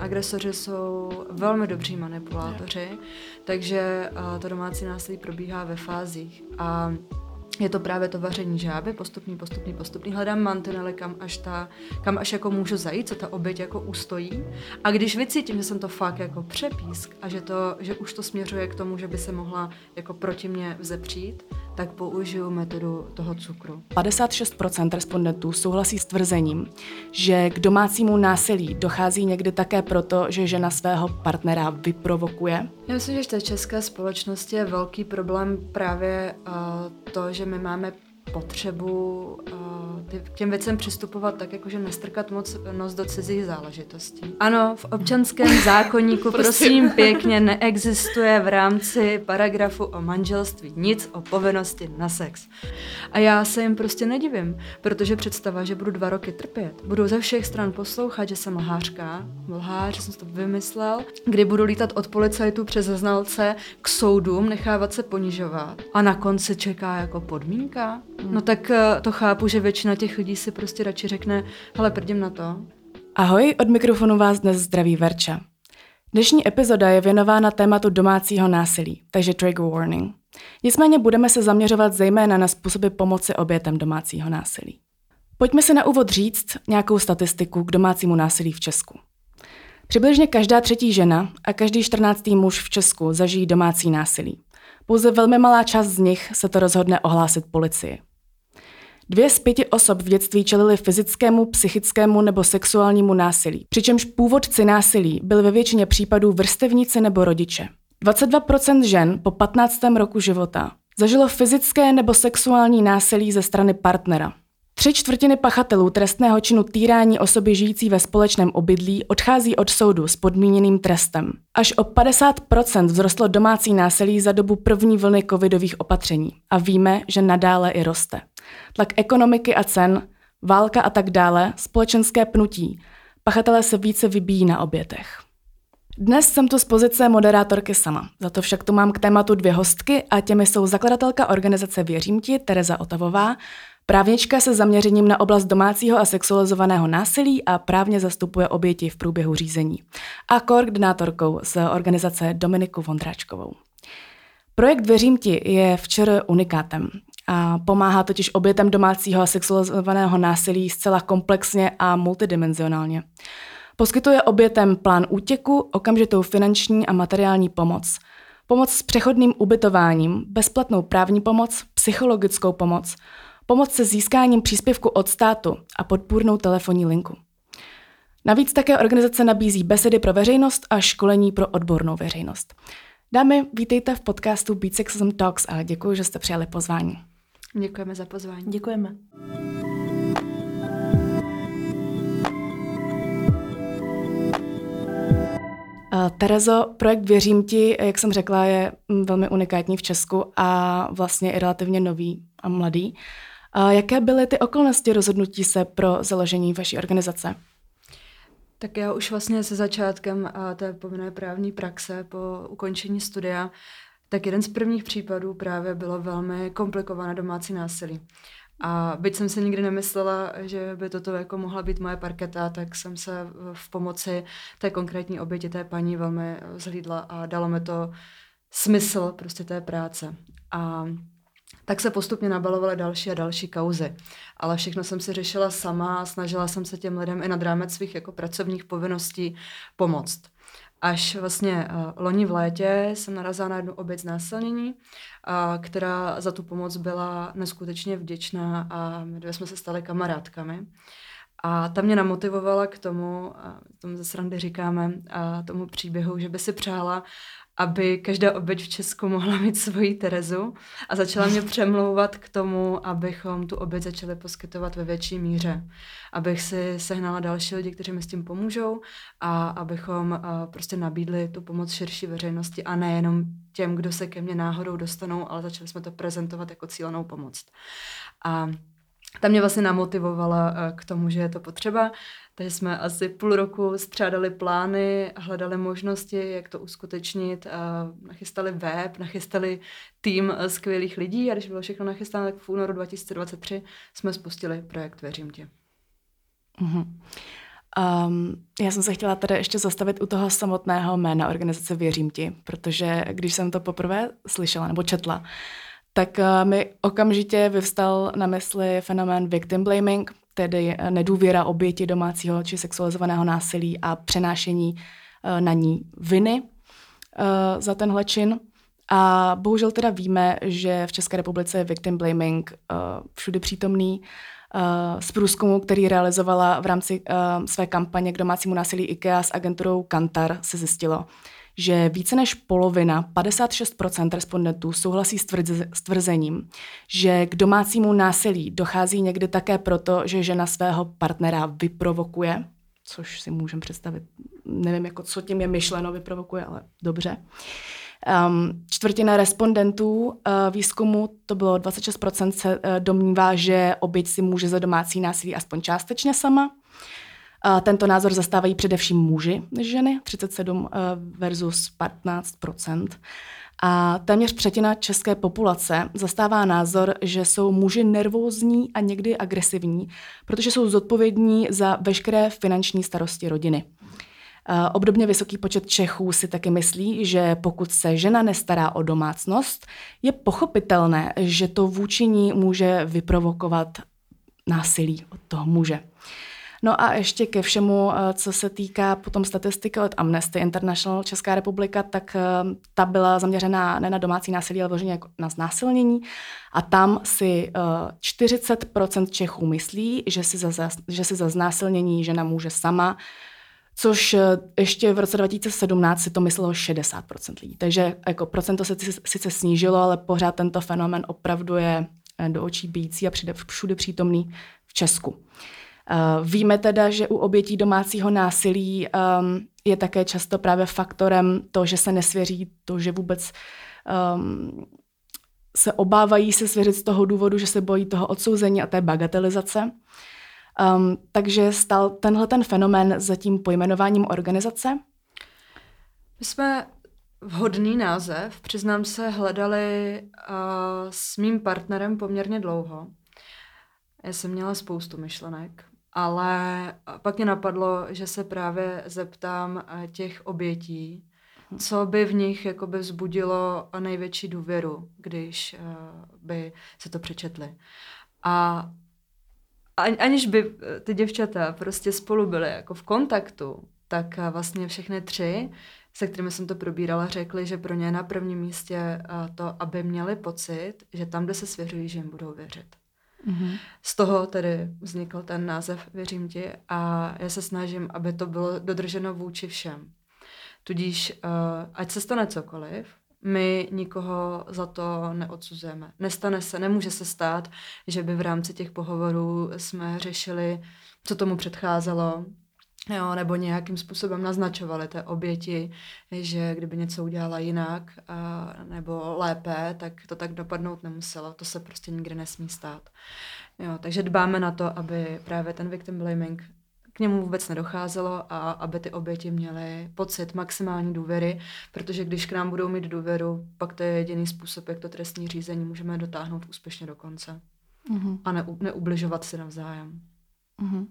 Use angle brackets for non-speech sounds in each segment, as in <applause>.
agresoři jsou velmi dobří manipulátoři, takže to domácí násilí probíhá ve fázích. A je to právě to vaření žáby, postupný, postupný, postupný. Hledám mantinely, kam až, ta, kam až jako můžu zajít, co ta oběť jako ustojí. A když vycítím, že jsem to fakt jako přepísk a že, to, že už to směřuje k tomu, že by se mohla jako proti mě vzepřít, tak použiju metodu toho cukru. 56% respondentů souhlasí s tvrzením, že k domácímu násilí dochází někdy také proto, že žena svého partnera vyprovokuje. Já myslím, že v té české společnosti je velký problém právě uh, to, že my máme potřebu uh, k těm věcem přistupovat tak, jakože nestrkat moc nos do cizích záležitostí. Ano, v občanském <laughs> zákonníku prosím pěkně neexistuje v rámci paragrafu o manželství nic o povinnosti na sex. A já se jim prostě nedivím, protože představa, že budu dva roky trpět, budu ze všech stran poslouchat, že jsem lhářka, lhář, že jsem to vymyslel, kdy budu lítat od policajtů přes znalce k soudům, nechávat se ponižovat a na konci čeká jako podmínka. No tak eh, to chápu, že většina těch lidí si prostě radši řekne, hele, prdím na to. Ahoj, od mikrofonu vás dnes zdraví Verča. Dnešní epizoda je věnována tématu domácího násilí, takže trigger warning. Nicméně budeme se zaměřovat zejména na způsoby pomoci obětem domácího násilí. Pojďme si na úvod říct nějakou statistiku k domácímu násilí v Česku. Přibližně každá třetí žena a každý čtrnáctý muž v Česku zažijí domácí násilí. Pouze velmi malá část z nich se to rozhodne ohlásit policii. Dvě z pěti osob v dětství čelili fyzickému, psychickému nebo sexuálnímu násilí, přičemž původci násilí byli ve většině případů vrstevníci nebo rodiče. 22% žen po 15. roku života zažilo fyzické nebo sexuální násilí ze strany partnera. Tři čtvrtiny pachatelů trestného činu týrání osoby žijící ve společném obydlí odchází od soudu s podmíněným trestem. Až o 50% vzrostlo domácí násilí za dobu první vlny covidových opatření a víme, že nadále i roste. Tlak ekonomiky a cen, válka a tak dále, společenské pnutí. Pachatelé se více vybíjí na obětech. Dnes jsem tu z pozice moderátorky sama. Za to však tu mám k tématu dvě hostky a těmi jsou zakladatelka organizace Věřím ti, Tereza Otavová, právnička se zaměřením na oblast domácího a sexualizovaného násilí a právně zastupuje oběti v průběhu řízení. A koordinátorkou z organizace Dominiku Vondráčkovou. Projekt Věřím ti je včera unikátem a pomáhá totiž obětem domácího a sexualizovaného násilí zcela komplexně a multidimenzionálně. Poskytuje obětem plán útěku, okamžitou finanční a materiální pomoc, pomoc s přechodným ubytováním, bezplatnou právní pomoc, psychologickou pomoc, pomoc se získáním příspěvku od státu a podpůrnou telefonní linku. Navíc také organizace nabízí besedy pro veřejnost a školení pro odbornou veřejnost. Dámy, vítejte v podcastu Beat Sexism Talks a děkuji, že jste přijali pozvání. Děkujeme za pozvání. Děkujeme. Uh, Terezo, projekt Věřím ti, jak jsem řekla, je mm, velmi unikátní v Česku a vlastně i relativně nový a mladý. Uh, jaké byly ty okolnosti rozhodnutí se pro založení vaší organizace? Tak já už vlastně se začátkem té povinné právní praxe po ukončení studia tak jeden z prvních případů právě bylo velmi komplikované domácí násilí. A byť jsem si nikdy nemyslela, že by toto jako mohla být moje parketa, tak jsem se v pomoci té konkrétní oběti té paní velmi zhlídla a dalo mi to smysl prostě té práce. A tak se postupně nabalovaly další a další kauzy. Ale všechno jsem si řešila sama a snažila jsem se těm lidem i nad rámec svých jako pracovních povinností pomoct. Až vlastně uh, loni v létě jsem narazila na jednu oběť znásilnění, uh, která za tu pomoc byla neskutečně vděčná a my dvě jsme se stali kamarádkami. A ta mě namotivovala k tomu, a tomu ze srandy říkáme, a tomu příběhu, že by si přála, aby každá oběť v Česku mohla mít svoji Terezu a začala mě <laughs> přemlouvat k tomu, abychom tu oběť začali poskytovat ve větší míře. Abych si sehnala další lidi, kteří mi s tím pomůžou a abychom prostě nabídli tu pomoc širší veřejnosti a nejenom těm, kdo se ke mně náhodou dostanou, ale začali jsme to prezentovat jako cílenou pomoc. A ta mě vlastně namotivovala k tomu, že je to potřeba. Takže jsme asi půl roku střádali plány, hledali možnosti, jak to uskutečnit. Nachystali web, nachystali tým skvělých lidí a když bylo všechno nachystáno, tak v únoru 2023 jsme spustili projekt Věřím tě. Uh-huh. Um, já jsem se chtěla tady ještě zastavit u toho samotného jména organizace Věřím ti, protože když jsem to poprvé slyšela nebo četla, tak uh, mi okamžitě vyvstal na mysli fenomén victim blaming, tedy nedůvěra oběti domácího či sexualizovaného násilí a přenášení uh, na ní viny za tenhle čin. A bohužel teda víme, že v České republice je victim blaming všude přítomný. Z průzkumu, který realizovala v rámci své kampaně k domácímu násilí IKEA s agenturou Kantar, se zjistilo, že více než polovina, 56% respondentů souhlasí s, tvrdze, s tvrzením, že k domácímu násilí dochází někdy také proto, že žena svého partnera vyprovokuje, což si můžeme představit, nevím, jako co tím je myšleno, vyprovokuje, ale dobře. Um, čtvrtina respondentů uh, výzkumu, to bylo 26%, se uh, domnívá, že oběť si může za domácí násilí aspoň částečně sama. Tento názor zastávají především muži než ženy, 37 uh, versus 15%. A téměř třetina české populace zastává názor, že jsou muži nervózní a někdy agresivní, protože jsou zodpovědní za veškeré finanční starosti rodiny. Obdobně vysoký počet Čechů si taky myslí, že pokud se žena nestará o domácnost, je pochopitelné, že to vůči ní může vyprovokovat násilí od toho muže. No a ještě ke všemu, eh, co se týká potom statistiky od Amnesty International Česká republika, tak eh, ta byla zaměřená ne na domácí násilí, ale vlastně na znásilnění. A tam si 40% eh, Čechů myslí, že si za, že si za znásilnění žena může sama, což ještě v roce 2017 si to myslelo 60% lidí. Takže jako procento se sice snížilo, ale pořád tento fenomen opravdu je do očí bíjící a všude přítomný v Česku. Eh, víme teda, že u obětí domácího násilí um, je také často právě faktorem to, že se nesvěří, to, že vůbec um, se obávají se svěřit z toho důvodu, že se bojí toho odsouzení a té bagatelizace. Um, takže stal tenhle ten fenomén za tím pojmenováním organizace? My jsme vhodný název, přiznám se, hledali uh, s mým partnerem poměrně dlouho. Já jsem měla spoustu myšlenek, ale pak mě napadlo, že se právě zeptám těch obětí, co by v nich jakoby vzbudilo největší důvěru, když uh, by se to přečetli. A aniž by eh, ty děvčata prostě spolu byly jako v kontaktu, tak eh, vlastně všechny tři, se kterými jsem to probírala, řekli, že pro ně je na prvním místě eh, to, aby měli pocit, že tam, kde se svěřují, že jim budou věřit. Mm-hmm. Z toho tedy vznikl ten název Věřím ti a já se snažím, aby to bylo dodrženo vůči všem. Tudíž, ať se stane cokoliv, my nikoho za to neodsuzujeme. Nestane se, nemůže se stát, že by v rámci těch pohovorů jsme řešili, co tomu předcházelo, jo, nebo nějakým způsobem naznačovali té oběti, že kdyby něco udělala jinak a, nebo lépe, tak to tak dopadnout nemuselo. To se prostě nikdy nesmí stát. Jo, takže dbáme na to, aby právě ten victim blaming k němu vůbec nedocházelo a aby ty oběti měly pocit maximální důvěry, protože když k nám budou mít důvěru, pak to je jediný způsob, jak to trestní řízení můžeme dotáhnout úspěšně do konce mm-hmm. a ne, neubližovat si navzájem. Mm-hmm.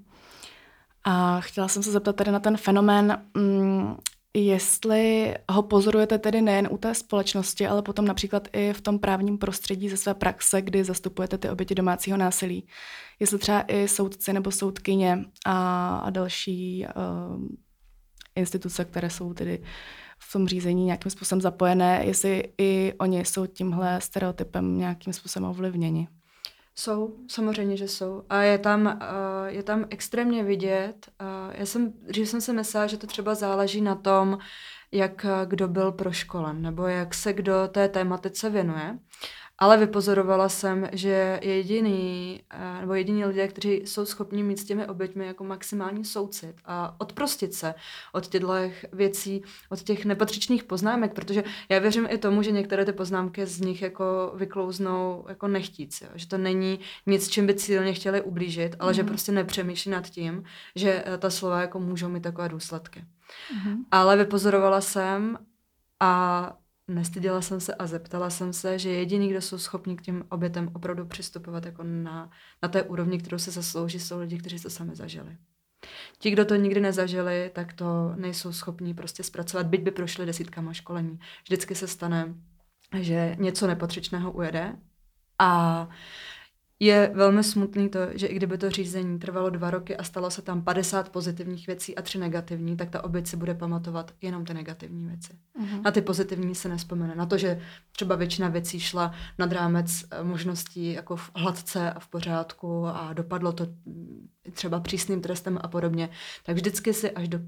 A chtěla jsem se zeptat tady na ten fenomén, mm, jestli ho pozorujete tedy nejen u té společnosti, ale potom například i v tom právním prostředí ze své praxe, kdy zastupujete ty oběti domácího násilí. Jestli třeba i soudci nebo soudkyně a, a další uh, instituce, které jsou tedy v tom řízení nějakým způsobem zapojené, jestli i oni jsou tímhle stereotypem nějakým způsobem ovlivněni. Jsou, samozřejmě, že jsou. A je tam, uh, je tam extrémně vidět. Uh, já jsem, dřív jsem si myslela, že to třeba záleží na tom, jak kdo byl proškolen, nebo jak se kdo té tématice věnuje. Ale vypozorovala jsem, že jediný, eh, nebo jediní lidé, kteří jsou schopni mít s těmi oběťmi jako maximální soucit a odprostit se od těchto věcí, od těch nepatřičných poznámek, protože já věřím i tomu, že některé ty poznámky z nich jako vyklouznou jako nechtíc, jo? že to není nic, čím by cílně chtěli ublížit, ale mm. že mhm. prostě nepřemýšlí nad tím, že eh, ta slova jako můžou mít takové důsledky. Mm. Ale vypozorovala jsem a nestyděla jsem se a zeptala jsem se, že jediný, kdo jsou schopni k těm obětem opravdu přistupovat jako na, na té úrovni, kterou se zaslouží, jsou lidi, kteří to sami zažili. Ti, kdo to nikdy nezažili, tak to nejsou schopní prostě zpracovat, byť by prošli desítkama školení. Vždycky se stane, že něco nepatřičného ujede a je velmi smutný to, že i kdyby to řízení trvalo dva roky a stalo se tam 50 pozitivních věcí a tři negativní, tak ta oběť si bude pamatovat jenom ty negativní věci. Uh-huh. Na ty pozitivní se nespomene. Na to, že třeba většina věcí šla nad rámec eh, možností jako v hladce a v pořádku a dopadlo to mm, třeba přísným trestem a podobně, tak vždycky si až do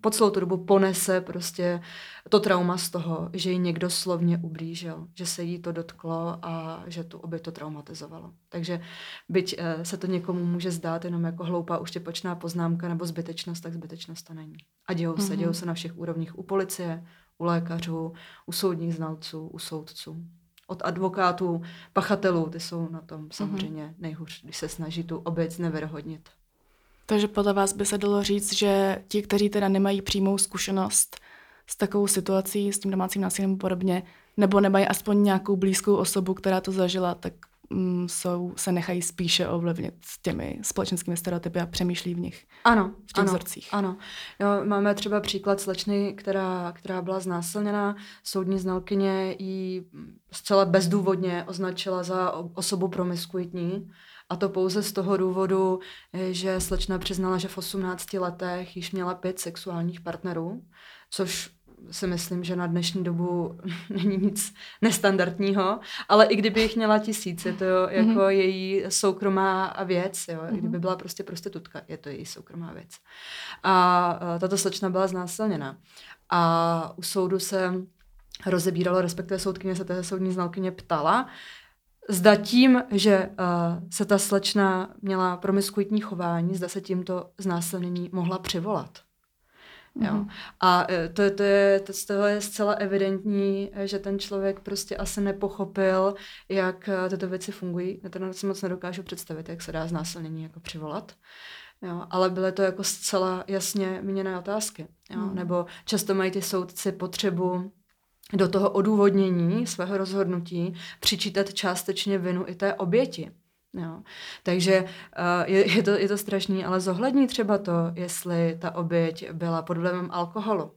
po celou tu dobu ponese prostě to trauma z toho, že ji někdo slovně ublížil, že se jí to dotklo a že tu obě to traumatizovalo. Takže byť eh, se to někomu může zdát jenom jako hloupá uštěpočná poznámka nebo zbytečnost, tak zbytečnost to není. A dějou se, mm-hmm. dějou se na všech úrovních u policie, u lékařů, u soudních znalců, u soudců. Od advokátů, pachatelů, ty jsou na tom mhm. samozřejmě mm-hmm. nejhůř, když se snaží tu oběť nevyrohodnit. Takže podle vás by se dalo říct, že ti, kteří teda nemají přímou zkušenost s takovou situací, s tím domácím násilím a podobně, nebo nemají aspoň nějakou blízkou osobu, která to zažila, tak mm, jsou, se nechají spíše ovlivnit těmi společenskými stereotypy a přemýšlí v nich. Ano, v těch ano, vzorcích. Ano. Jo, máme třeba příklad slečny, která, která byla znásilněna. Soudní znalkyně ji zcela bezdůvodně označila za osobu promiskuitní a to pouze z toho důvodu, eh, že slečna přiznala, že v 18 letech již měla pět sexuálních partnerů, což si myslím, že na dnešní dobu <laughs> není nic nestandardního, ale i kdyby jich měla tisíc, je to jako mm-hmm. její soukromá věc, jo? Mm-hmm. kdyby byla prostě prostitutka, je to její soukromá věc. A tato slečna byla znásilněna. A u soudu se rozebíralo, respektive soudkyně se té soudní znalkyně ptala, Zda tím, že uh, se ta slečna měla promiskuitní chování, zda se tímto znásilnění mohla přivolat. Mm-hmm. Jo. Mhm. A eh, to, to je, to z toho je zcela evidentní, eh, že ten člověk prostě asi nepochopil, jak tyto věci fungují. Já to si moc nedokážu představit, jak se dá znásilnění jako přivolat. Jo, ale byly to jako zcela jasně míněné otázky. Jo. Mm. Nebo často mají ty soudci potřebu do toho odůvodnění svého rozhodnutí přičítat částečně vinu i té oběti. Jo. Takže uh, je, je, to, je to strašný, ale zohlední třeba to, jestli ta oběť byla pod vlivem alkoholu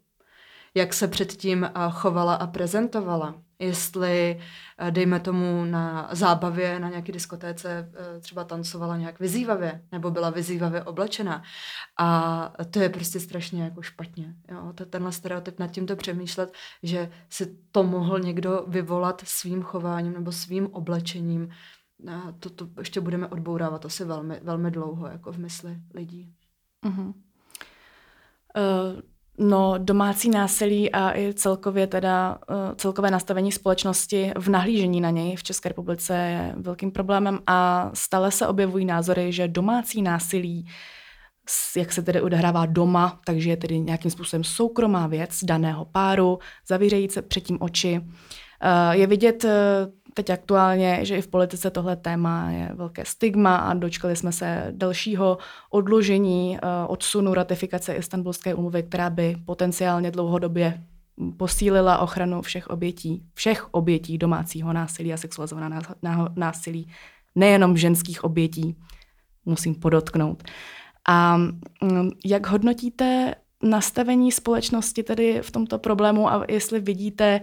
jak se předtím chovala a prezentovala. Jestli, dejme tomu, na zábavě, na nějaké diskotéce třeba tancovala nějak vyzývavě, nebo byla vyzývavě oblečena. A to je prostě strašně jako špatně. Jo? Tenhle stereotyp nad tímto přemýšlet, že si to mohl někdo vyvolat svým chováním nebo svým oblečením, to, to ještě budeme odbourávat asi velmi, velmi dlouho jako v mysli lidí. Uh-huh. Uh No, domácí násilí a i celkově teda uh, celkové nastavení společnosti v nahlížení na něj v České republice je velkým problémem a stále se objevují názory, že domácí násilí, jak se tedy odehrává doma, takže je tedy nějakým způsobem soukromá věc daného páru, zavířejí se předtím oči. Uh, je vidět uh, teď aktuálně, že i v politice tohle téma je velké stigma a dočkali jsme se dalšího odložení uh, odsunu ratifikace Istanbulské umluvy, která by potenciálně dlouhodobě posílila ochranu všech obětí, všech obětí domácího násilí a sexualizovaného násilí, nejenom ženských obětí, musím podotknout. A mm, jak hodnotíte nastavení společnosti tedy v tomto problému a jestli vidíte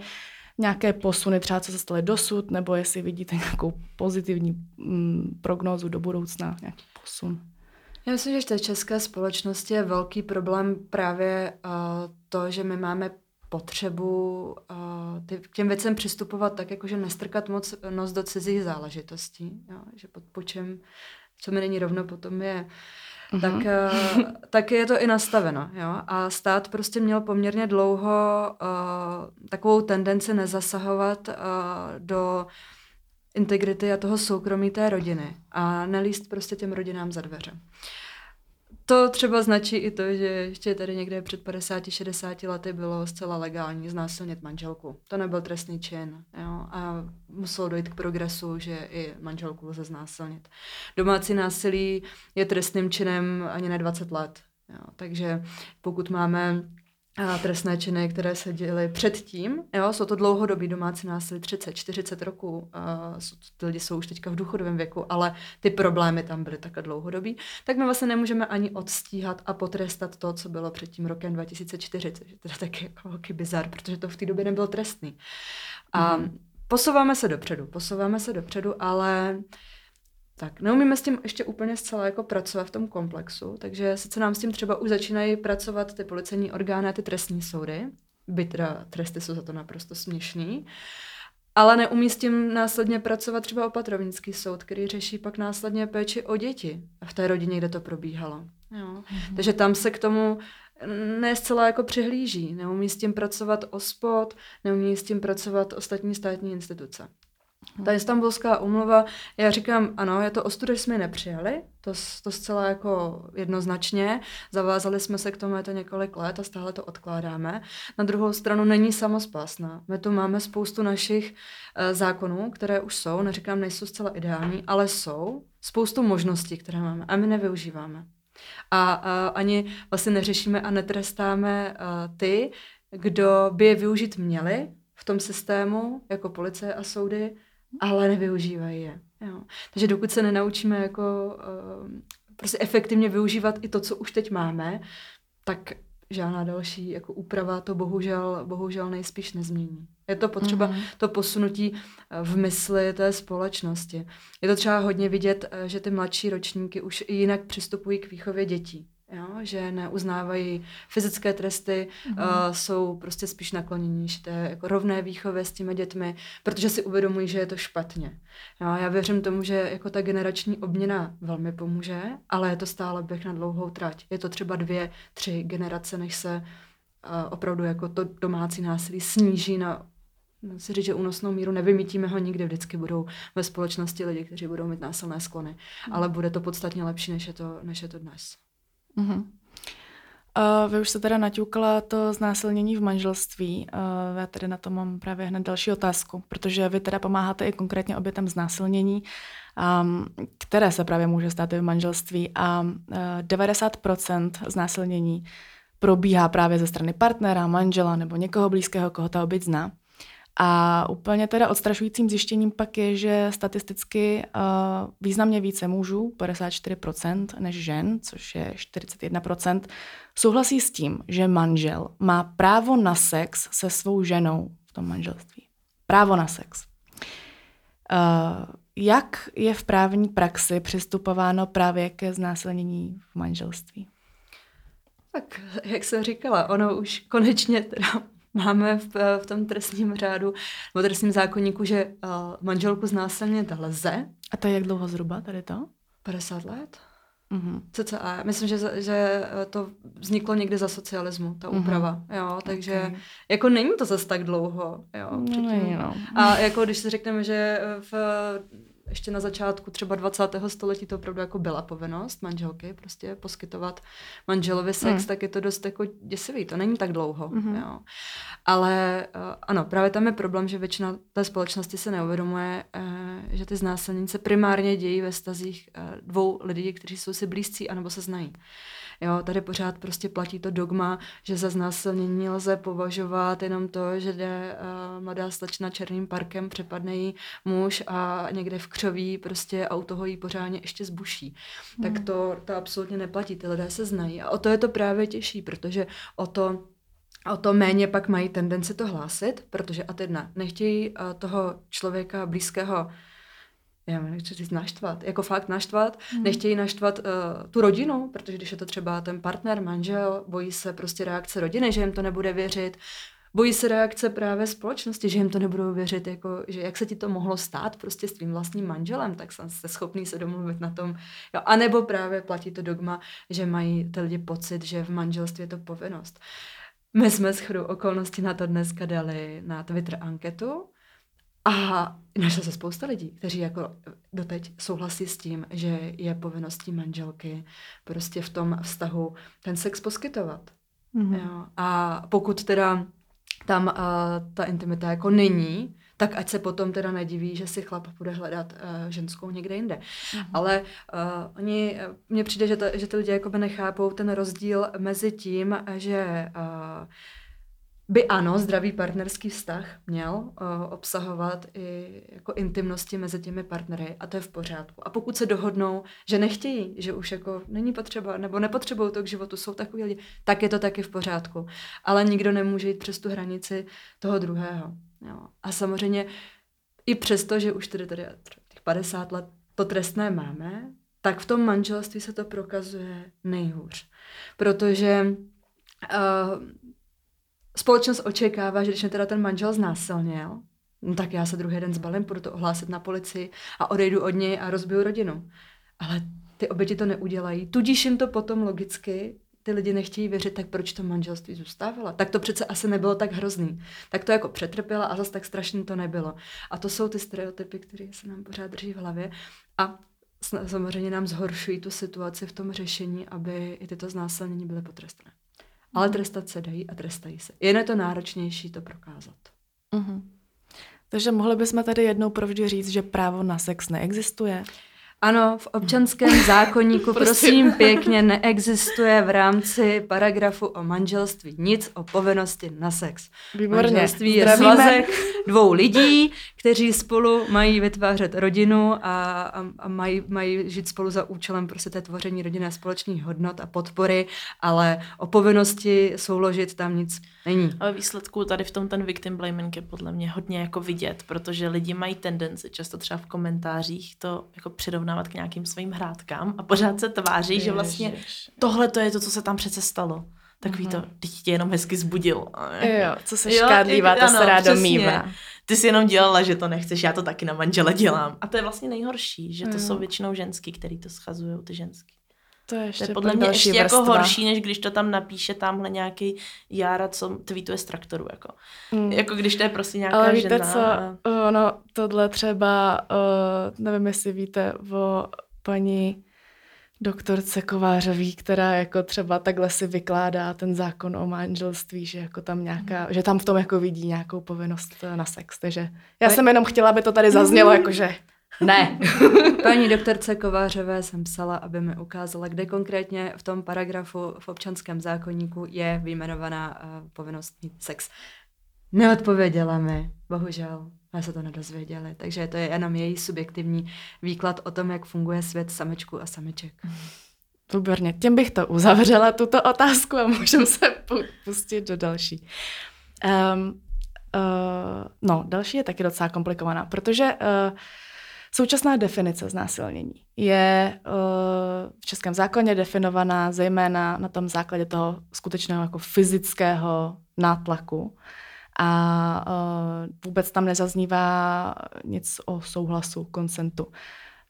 nějaké posuny, třeba co se staly dosud, nebo jestli vidíte nějakou pozitivní mm, prognózu do budoucna, nějaký posun. Já myslím, že v té české společnosti je velký problém právě uh, to, že my máme potřebu uh, ty, k těm věcem přistupovat tak, jakože nestrkat moc nos do cizích záležitostí, jo? že pod počem, co mi není rovno, potom je uh, tak, uh, tak je to i nastaveno. Jo? A stát prostě měl poměrně dlouho uh, takovou tendenci nezasahovat uh, do integrity a toho soukromí té rodiny a nelíst prostě těm rodinám za dveře. To třeba značí i to, že ještě tady někde před 50-60 lety bylo zcela legální znásilnit manželku. To nebyl trestný čin. Jo? A muselo dojít k progresu, že i manželku lze znásilnit. Domácí násilí je trestným činem ani ne 20 let. Jo? Takže pokud máme a trestné činy, které se děly předtím. Jo, jsou to dlouhodobý domácí násilí, 30-40 roků. A ty lidi jsou už teďka v důchodovém věku, ale ty problémy tam byly takhle dlouhodobý. Tak my vlastně nemůžeme ani odstíhat a potrestat to, co bylo před tím rokem 2004, což je teda taky jako velký bizar, protože to v té době nebylo trestný. A mm. posouváme se dopředu, posouváme se dopředu, ale tak neumíme s tím ještě úplně zcela jako pracovat v tom komplexu, takže sice nám s tím třeba už začínají pracovat ty policejní orgány a ty trestní soudy, byť teda tresty jsou za to naprosto směšný, ale neumí s tím následně pracovat třeba opatrovnický soud, který řeší pak následně péči o děti v té rodině, kde to probíhalo. Jo. Mm-hmm. Takže tam se k tomu ne zcela jako přihlíží. Neumí s tím pracovat OSPOD, neumí s tím pracovat ostatní státní instituce. Ta istambulská umluva, já říkám, ano, je to ostuda, že jsme ji nepřijali, to, to zcela jako jednoznačně, zavázali jsme se k tomu, je to několik let a stále to odkládáme. Na druhou stranu není samospásná. My tu máme spoustu našich uh, zákonů, které už jsou, neříkám, nejsou zcela ideální, ale jsou spoustu možností, které máme a my nevyužíváme. A uh, ani vlastně neřešíme a netrestáme uh, ty, kdo by je využít měli v tom systému, jako policie a soudy, ale nevyužívají je. Jo. Takže dokud se nenaučíme jako uh, prostě efektivně využívat i to, co už teď máme, tak žádná další jako úprava to bohužel, bohužel nejspíš nezmění. Je to potřeba mm-hmm. to posunutí eh, v mysli té společnosti. Je to třeba hodně vidět, eh, že ty mladší ročníky už jinak přistupují k výchově dětí. Jo, že neuznávají fyzické tresty, mm-hmm. uh, jsou prostě spíš nakloněnější té jako rovné výchově s těmi dětmi, protože si uvědomují, že je to špatně. Jo, já věřím tomu, že jako ta generační obměna velmi pomůže, ale je to stále běh na dlouhou trať. Je to třeba dvě, tři generace, než se uh, opravdu jako to domácí násilí sníží na si říct, že únosnou míru nevymítíme ho nikdy, vždycky budou ve společnosti lidi, kteří budou mít násilné sklony, mm. ale bude to podstatně lepší, než je to, než je to dnes. Mm-hmm. Uh, vy už se teda naťukla to znásilnění v manželství. Já tady na to mám právě hned další otázku, protože vy teda pomáháte i konkrétně obětem znásilnění, které se právě může stát i v manželství a uh, 90% znásilnění probíhá právě ze strany partnera, manžela nebo někoho blízkého, koho ta oběť zná. A úplně teda odstrašujícím zjištěním pak je, že statisticky uh, významně více mužů, 54%, než žen, což je 41%, souhlasí s tím, že manžel má právo na sex se svou ženou v tom manželství. Právo na sex. Uh, jak je v právní praxi přistupováno právě ke znásilnění v manželství? Tak, jak jsem říkala, ono už konečně teda máme v, v tom trestním řádu, nebo trestním zákonníku, že uh, manželku znásilnit lze. A to je jak dlouho zhruba tady to? 50 let. Mm-hmm. CCA. Myslím, že, že to vzniklo někdy za socialismu, ta mhm. úprava. Mm-hmm. Jo, takže okay. jako není to zase tak dlouho. Jo, no, no. A jako když si řekneme, že v ještě na začátku třeba 20. století to opravdu jako byla povinnost manželky prostě poskytovat manželovi sex, mm. tak je to dost jako děsivý, to není tak dlouho. Mm-hmm. Jo. Ale uh, ano, právě tam je problém, že většina té společnosti se neuvědomuje, uh, že ty znásilnění se primárně dějí ve stazích uh, dvou lidí, kteří jsou si blízcí anebo se znají. Jo, tady pořád prostě platí to dogma, že za znásilnění lze považovat jenom to, že jde uh, mladá slečna černým parkem, přepadne jí muž a někde v křoví prostě auto ho jí pořádně ještě zbuší. Hmm. Tak to, to absolutně neplatí, ty lidé se znají. A o to je to právě těžší, protože o to O to méně pak mají tendenci to hlásit, protože a teď nechtějí uh, toho člověka blízkého já nechci říct naštvat, jako fakt naštvat, hmm. nechtějí naštvat uh, tu rodinu, protože když je to třeba ten partner, manžel, bojí se prostě reakce rodiny, že jim to nebude věřit, bojí se reakce právě společnosti, že jim to nebudou věřit, jako, že jak se ti to mohlo stát prostě s tvým vlastním manželem, tak jsem se schopný se domluvit na tom. Jo, a nebo právě platí to dogma, že mají ty lidi pocit, že v manželství je to povinnost. My jsme s chodou okolností na to dneska dali na Twitter anketu, a našla se spousta lidí, kteří jako doteď souhlasí s tím, že je povinností manželky prostě v tom vztahu ten sex poskytovat. Mm-hmm. Jo. A pokud teda tam uh, ta intimita jako není, tak ať se potom teda nediví, že si chlap bude hledat uh, ženskou někde jinde. Mm-hmm. Ale uh, oni, mně přijde, že, to, že ty lidi jakoby nechápou ten rozdíl mezi tím, že uh, by ano, zdravý partnerský vztah měl uh, obsahovat i jako intimnosti mezi těmi partnery a to je v pořádku. A pokud se dohodnou, že nechtějí, že už jako není potřeba, nebo nepotřebují to k životu, jsou takový lidi, tak je to taky v pořádku. Ale nikdo nemůže jít přes tu hranici toho druhého. Jo. A samozřejmě i přesto, že už tedy tady těch 50 let to trestné máme, tak v tom manželství se to prokazuje nejhůř. Protože uh, společnost očekává, že když mě teda ten manžel znásilnil, no tak já se druhý den zbalím, budu to ohlásit na policii a odejdu od něj a rozbiju rodinu. Ale ty oběti to neudělají. Tudíž jim to potom logicky ty lidi nechtějí věřit, tak proč to manželství zůstávala? Tak to přece asi nebylo tak hrozný. Tak to jako přetrpěla a zase tak strašně to nebylo. A to jsou ty stereotypy, které se nám pořád drží v hlavě. A samozřejmě nám zhoršují tu situaci v tom řešení, aby i tyto znásilnění byly potrestané. Ale trestat se dají a trestají se. Jen je to náročnější to prokázat. Mm-hmm. Takže mohli bychom tady jednou provždy říct, že právo na sex neexistuje? Ano, v občanském <laughs> zákonníku prosím pěkně neexistuje v rámci paragrafu o manželství nic o povinnosti na sex. Výborně. Manželství je Zdravíme. svazek dvou lidí, kteří spolu mají vytvářet rodinu a, a, a mají, mají žít spolu za účelem prostě té tvoření rodinné společných hodnot a podpory, ale o povinnosti souložit tam nic není. Ale výsledku tady v tom ten victim blaming je podle mě hodně jako vidět, protože lidi mají tendenci často třeba v komentářích to jako přirovnávat k nějakým svým hrádkám a pořád se tváří, Ježiš. že vlastně tohle to je to, co se tam přece stalo. Takový to, teď tě jenom hezky zbudil. Jo, co se škádlivá, to se rádo mývá. Ty jsi jenom dělala, že to nechceš, já to taky na manžele dělám. A to je vlastně nejhorší, že to mm. jsou většinou ženský, který to schazují, ty ženský. To je, ještě to je podle mě ještě jako vrstva. jako horší, než když to tam napíše tamhle nějaký Jára, co tweetuje z traktoru. Jako, mm. jako když to je prostě nějaká Ale víte žena. co, a... no tohle třeba, uh, nevím jestli víte o paní doktorce Kovářový, která jako třeba takhle si vykládá ten zákon o manželství, že jako tam nějaká, že tam v tom jako vidí nějakou povinnost na sex, takže já jsem jenom chtěla, aby to tady zaznělo, jakože ne. <laughs> Paní doktorce Kovářové jsem psala, aby mi ukázala, kde konkrétně v tom paragrafu v občanském zákonníku je vyjmenovaná uh, povinnost mít sex. Neodpověděla mi, bohužel. My se to nedozvěděli, takže to je jenom její subjektivní výklad o tom, jak funguje svět samečků a sameček. Výborně, tím bych to uzavřela, tuto otázku a můžeme se pustit do další. Um, uh, no, další je taky docela komplikovaná, protože uh, Současná definice znásilnění je uh, v českém zákoně definovaná zejména na tom základě toho skutečného jako fyzického nátlaku a uh, vůbec tam nezaznívá nic o souhlasu, konsentu.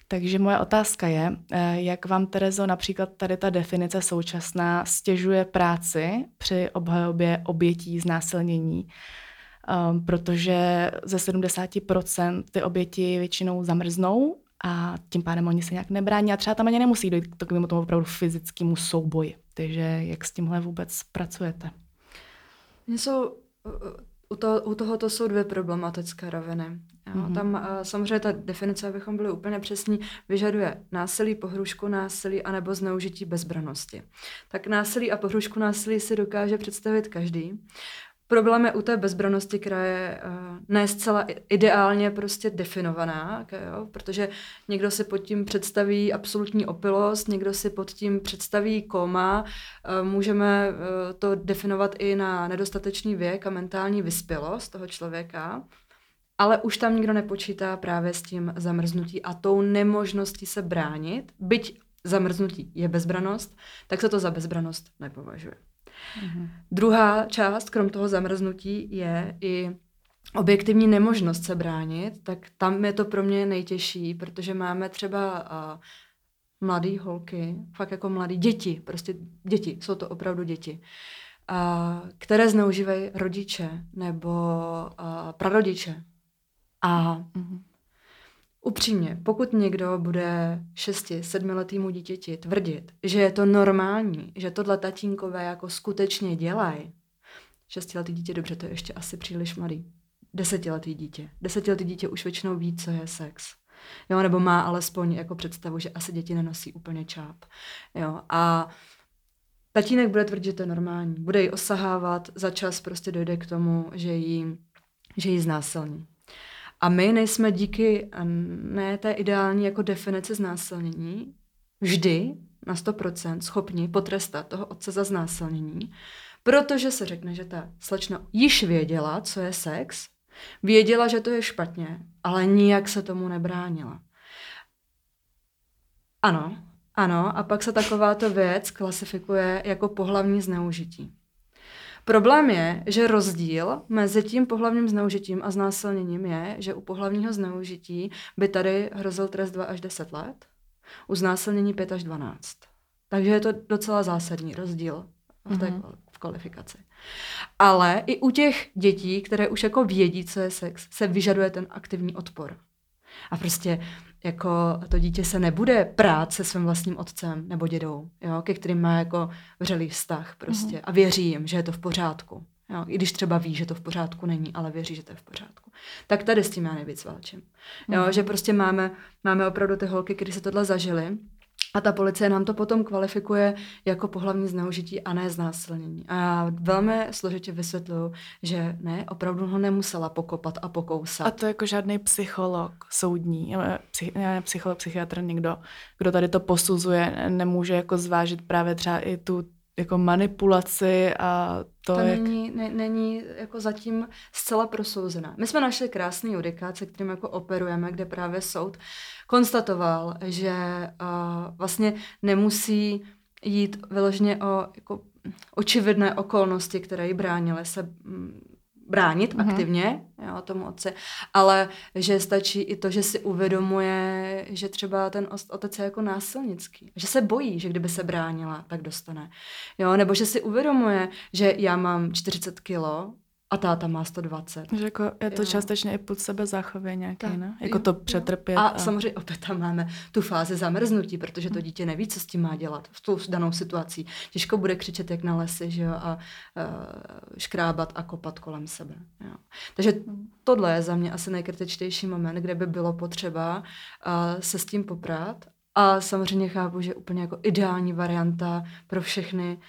Takže moje otázka je, eh, jak vám, Terezo, například tady ta definice současná stěžuje práci při obhajobě obětí znásilnění um, protože ze 70% ty oběti většinou zamrznou a tím pádem oni se nějak nebrání a třeba tam ani nemusí dojít k takovému tomu opravdu fyzickému souboji. Takže jak s tímhle vůbec pracujete? Jsou, u, to, u tohoto jsou dvě problematické roviny. Jo, mm-hmm. Tam uh, samozřejmě ta definice, abychom byli úplně přesní, vyžaduje násilí, pohrušku násilí anebo zneužití bezbranosti. Tak násilí a pohrušku násilí si dokáže představit každý. Problém je u té bezbranosti, která je uh, ne zcela ideálně prostě definovaná, jo? protože někdo si pod tím představí absolutní opilost, někdo si pod tím představí koma, uh, můžeme uh, to definovat i na nedostatečný věk a mentální vyspělost toho člověka, ale už tam nikdo nepočítá právě s tím zamrznutí a tou nemožností se bránit, byť zamrznutí je bezbranost, tak se to za bezbranost nepovažuje. Mm-hmm. Druhá část, krom toho zamrznutí, je i objektivní nemožnost se bránit, tak tam je to pro mě nejtěžší, protože máme třeba uh, mladé holky, fakt jako mladé děti, prostě děti, jsou to opravdu děti, uh, které zneužívají rodiče nebo uh, prarodiče. A mm-hmm. Upřímně, pokud někdo bude 6-7 letýmu dítěti tvrdit, že je to normální, že tohle tatínkové jako skutečně dělají, šestiletý dítě, dobře, to je ještě asi příliš mladý. desetiletý dítě. Desetiletý dítě už většinou ví, co je sex. Jo, nebo má alespoň jako představu, že asi děti nenosí úplně čáp. Jo, a tatínek bude tvrdit, že to je normální. Bude ji osahávat, za čas prostě dojde k tomu, že ji, že ji znásilní. A my nejsme díky ne té ideální jako definici znásilnění vždy na 100% schopni potrestat toho otce za znásilnění, protože se řekne, že ta slečna již věděla, co je sex, věděla, že to je špatně, ale nijak se tomu nebránila. Ano, ano, a pak se takováto věc klasifikuje jako pohlavní zneužití. Problém je, že rozdíl mezi tím pohlavním zneužitím a znásilněním je, že u pohlavního zneužití by tady hrozil trest 2 až 10 let, u znásilnění 5 až 12. Takže je to docela zásadní rozdíl v té mm-hmm. kvalifikaci. Ale i u těch dětí, které už jako vědí, co je sex, se vyžaduje ten aktivní odpor. A prostě jako to dítě se nebude prát se svým vlastním otcem nebo dědou, jo, ke kterým má jako vřelý vztah prostě mm-hmm. a věří jim, že je to v pořádku. Jo, I když třeba ví, že to v pořádku není, ale věří, že to je v pořádku. Tak tady s tím já nejvíc válčím. Jo, mm-hmm. Že prostě máme, máme opravdu ty holky, které se tohle zažily a ta policie nám to potom kvalifikuje jako pohlavní zneužití a ne znásilnění. A já velmi složitě vysvětluju, že ne, opravdu ho nemusela pokopat a pokousat. A to jako žádný psycholog soudní, psych, ne, psycholog, psychiatr, někdo, kdo tady to posuzuje, nemůže jako zvážit právě třeba i tu jako manipulaci a to, to jak... není, ne, není jako zatím zcela prosouzená. My jsme našli krásný judikát, se kterým jako operujeme, kde právě soud konstatoval, že uh, vlastně nemusí jít vyloženě o jako, očividné okolnosti, které jí bránily se bránit mm-hmm. aktivně jo, tomu otci, ale že stačí i to, že si uvědomuje, že třeba ten otec je jako násilnický, že se bojí, že kdyby se bránila, tak dostane. Jo, nebo že si uvědomuje, že já mám 40 kilo a táta má 120. Že jako je to jo. částečně i pod sebe záchově nějaký, tak, ne? Jako jo, to přetrpět. A, a samozřejmě opět tam máme tu fázi zamrznutí, protože to hm. dítě neví, co s tím má dělat v tu danou situaci. Těžko bude křičet jak na lesy, že jo, a uh, škrábat a kopat kolem sebe. Jo. Takže hm. tohle je za mě asi nejkritičtější moment, kde by bylo potřeba uh, se s tím poprat a samozřejmě chápu, že úplně jako ideální varianta pro všechny uh,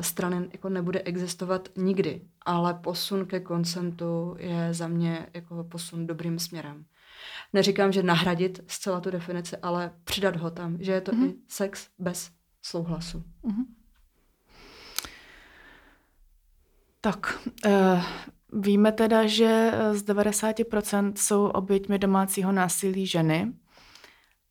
strany jako nebude existovat nikdy, ale posun ke koncentu je za mě jako posun dobrým směrem. Neříkám, že nahradit zcela tu definici, ale přidat ho tam, že je to mm-hmm. i sex bez souhlasu. Mm-hmm. Tak, uh, víme teda, že z 90% jsou oběťmi domácího násilí ženy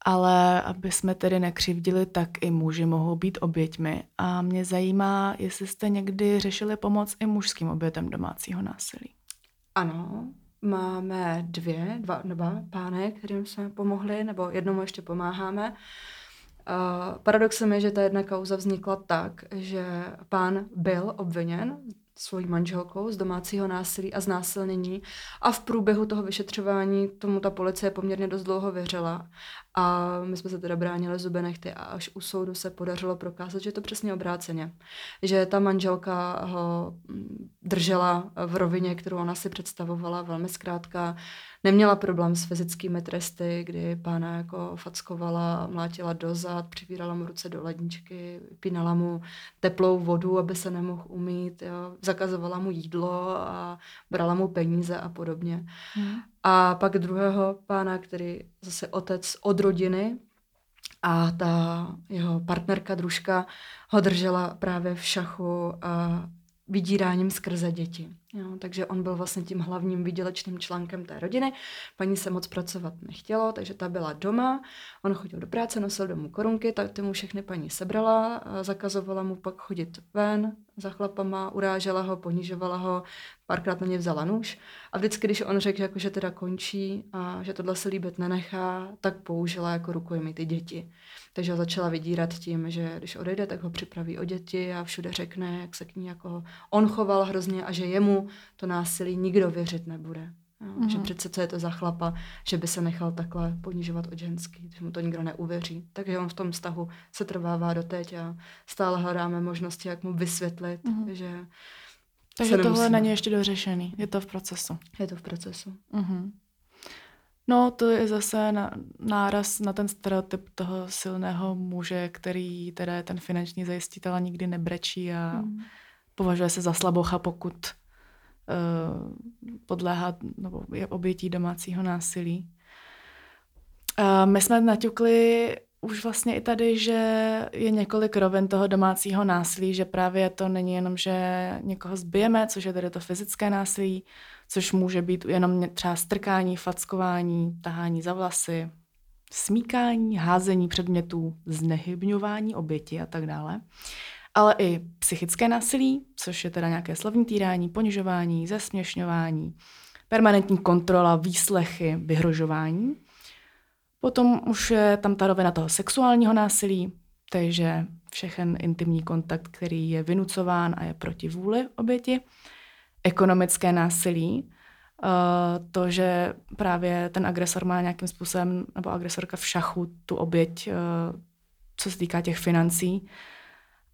ale aby jsme tedy nekřivdili, tak i muži mohou být oběťmi. A mě zajímá, jestli jste někdy řešili pomoc i mužským obětem domácího násilí. Ano, máme dvě, dva, dva pány, kterým jsme pomohli, nebo jednomu ještě pomáháme. Uh, paradoxem je, že ta jedna kauza vznikla tak, že pán byl obviněn svojí manželkou z domácího násilí a znásilnění a v průběhu toho vyšetřování tomu ta policie poměrně dost dlouho věřila a my jsme se teda bránili zuby nechty a až u soudu se podařilo prokázat, že je to přesně obráceně. Že ta manželka ho mm, držela v rovině, kterou ona si představovala velmi zkrátka, neměla problém s fyzickými tresty, kdy pána jako fackovala, mlátila dozad, přivírala mu ruce do ledničky, pínala mu teplou vodu, aby se nemohl umít, jo. zakazovala mu jídlo a brala mu peníze a podobně. Hmm. A pak druhého pána, který zase otec od rodiny, a ta jeho partnerka, družka, ho držela právě v šachu a vydíráním skrze děti. Jo, takže on byl vlastně tím hlavním výdělečným článkem té rodiny. Paní se moc pracovat nechtělo, takže ta byla doma. On chodil do práce, nosil domů korunky, tak ty mu všechny paní sebrala, zakazovala mu pak chodit ven za chlapama, urážela ho, ponižovala ho, párkrát na ně vzala nůž. A vždycky, když on řekl, jako, že teda končí a že tohle se líbit nenechá, tak použila jako rukojmi ty děti. Takže ho začala vydírat tím, že když odejde, tak ho připraví o děti a všude řekne, jak se k ní jako on choval hrozně a že jemu to násilí nikdo věřit nebude. Jo, mm. Že přece co je to za chlapa, že by se nechal takhle ponižovat od ženský, že mu to nikdo neuvěří. Takže on v tom vztahu se trvává doteď a stále hledáme možnosti, jak mu vysvětlit, mm. že Takže tohle není ještě dořešený, je to v procesu. Je to v procesu. Uh-huh. No, to je zase na, náraz na ten stereotyp toho silného muže, který teda je ten finanční zajistitel a nikdy nebrečí a mm. považuje se za slabocha, pokud uh, podléhá nebo je obětí domácího násilí. Uh, my jsme naťukli už vlastně i tady, že je několik rovin toho domácího násilí, že právě to není jenom, že někoho zbijeme, což je tedy to fyzické násilí, což může být jenom třeba strkání, fackování, tahání za vlasy, smíkání, házení předmětů, znehybňování oběti a tak dále. Ale i psychické násilí, což je teda nějaké slovní týrání, ponižování, zesměšňování, permanentní kontrola, výslechy, vyhrožování. Potom už je tam ta rovina toho sexuálního násilí, takže všechen intimní kontakt, který je vynucován a je proti vůli oběti ekonomické násilí, uh, to, že právě ten agresor má nějakým způsobem, nebo agresorka v šachu tu oběť, uh, co se týká těch financí.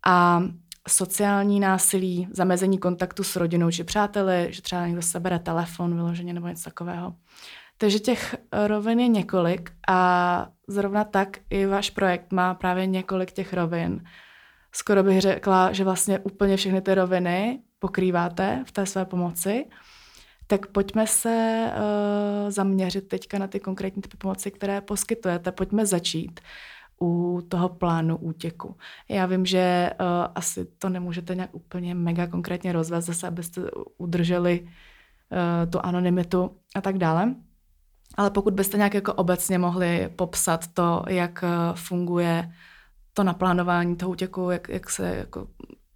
A sociální násilí, zamezení kontaktu s rodinou či přáteli, že třeba někdo sebere telefon vyloženě nebo něco takového. Takže těch rovin je několik a zrovna tak i váš projekt má právě několik těch rovin. Skoro bych řekla, že vlastně úplně všechny ty roviny pokrýváte v té své pomoci, tak pojďme se uh, zaměřit teďka na ty konkrétní typy pomoci, které poskytujete. Pojďme začít u toho plánu útěku. Já vím, že uh, asi to nemůžete nějak úplně mega konkrétně rozvést, zase abyste udrželi uh, tu anonymitu a tak dále. Ale pokud byste nějak jako obecně mohli popsat to, jak funguje to naplánování toho útěku, jak, jak se jako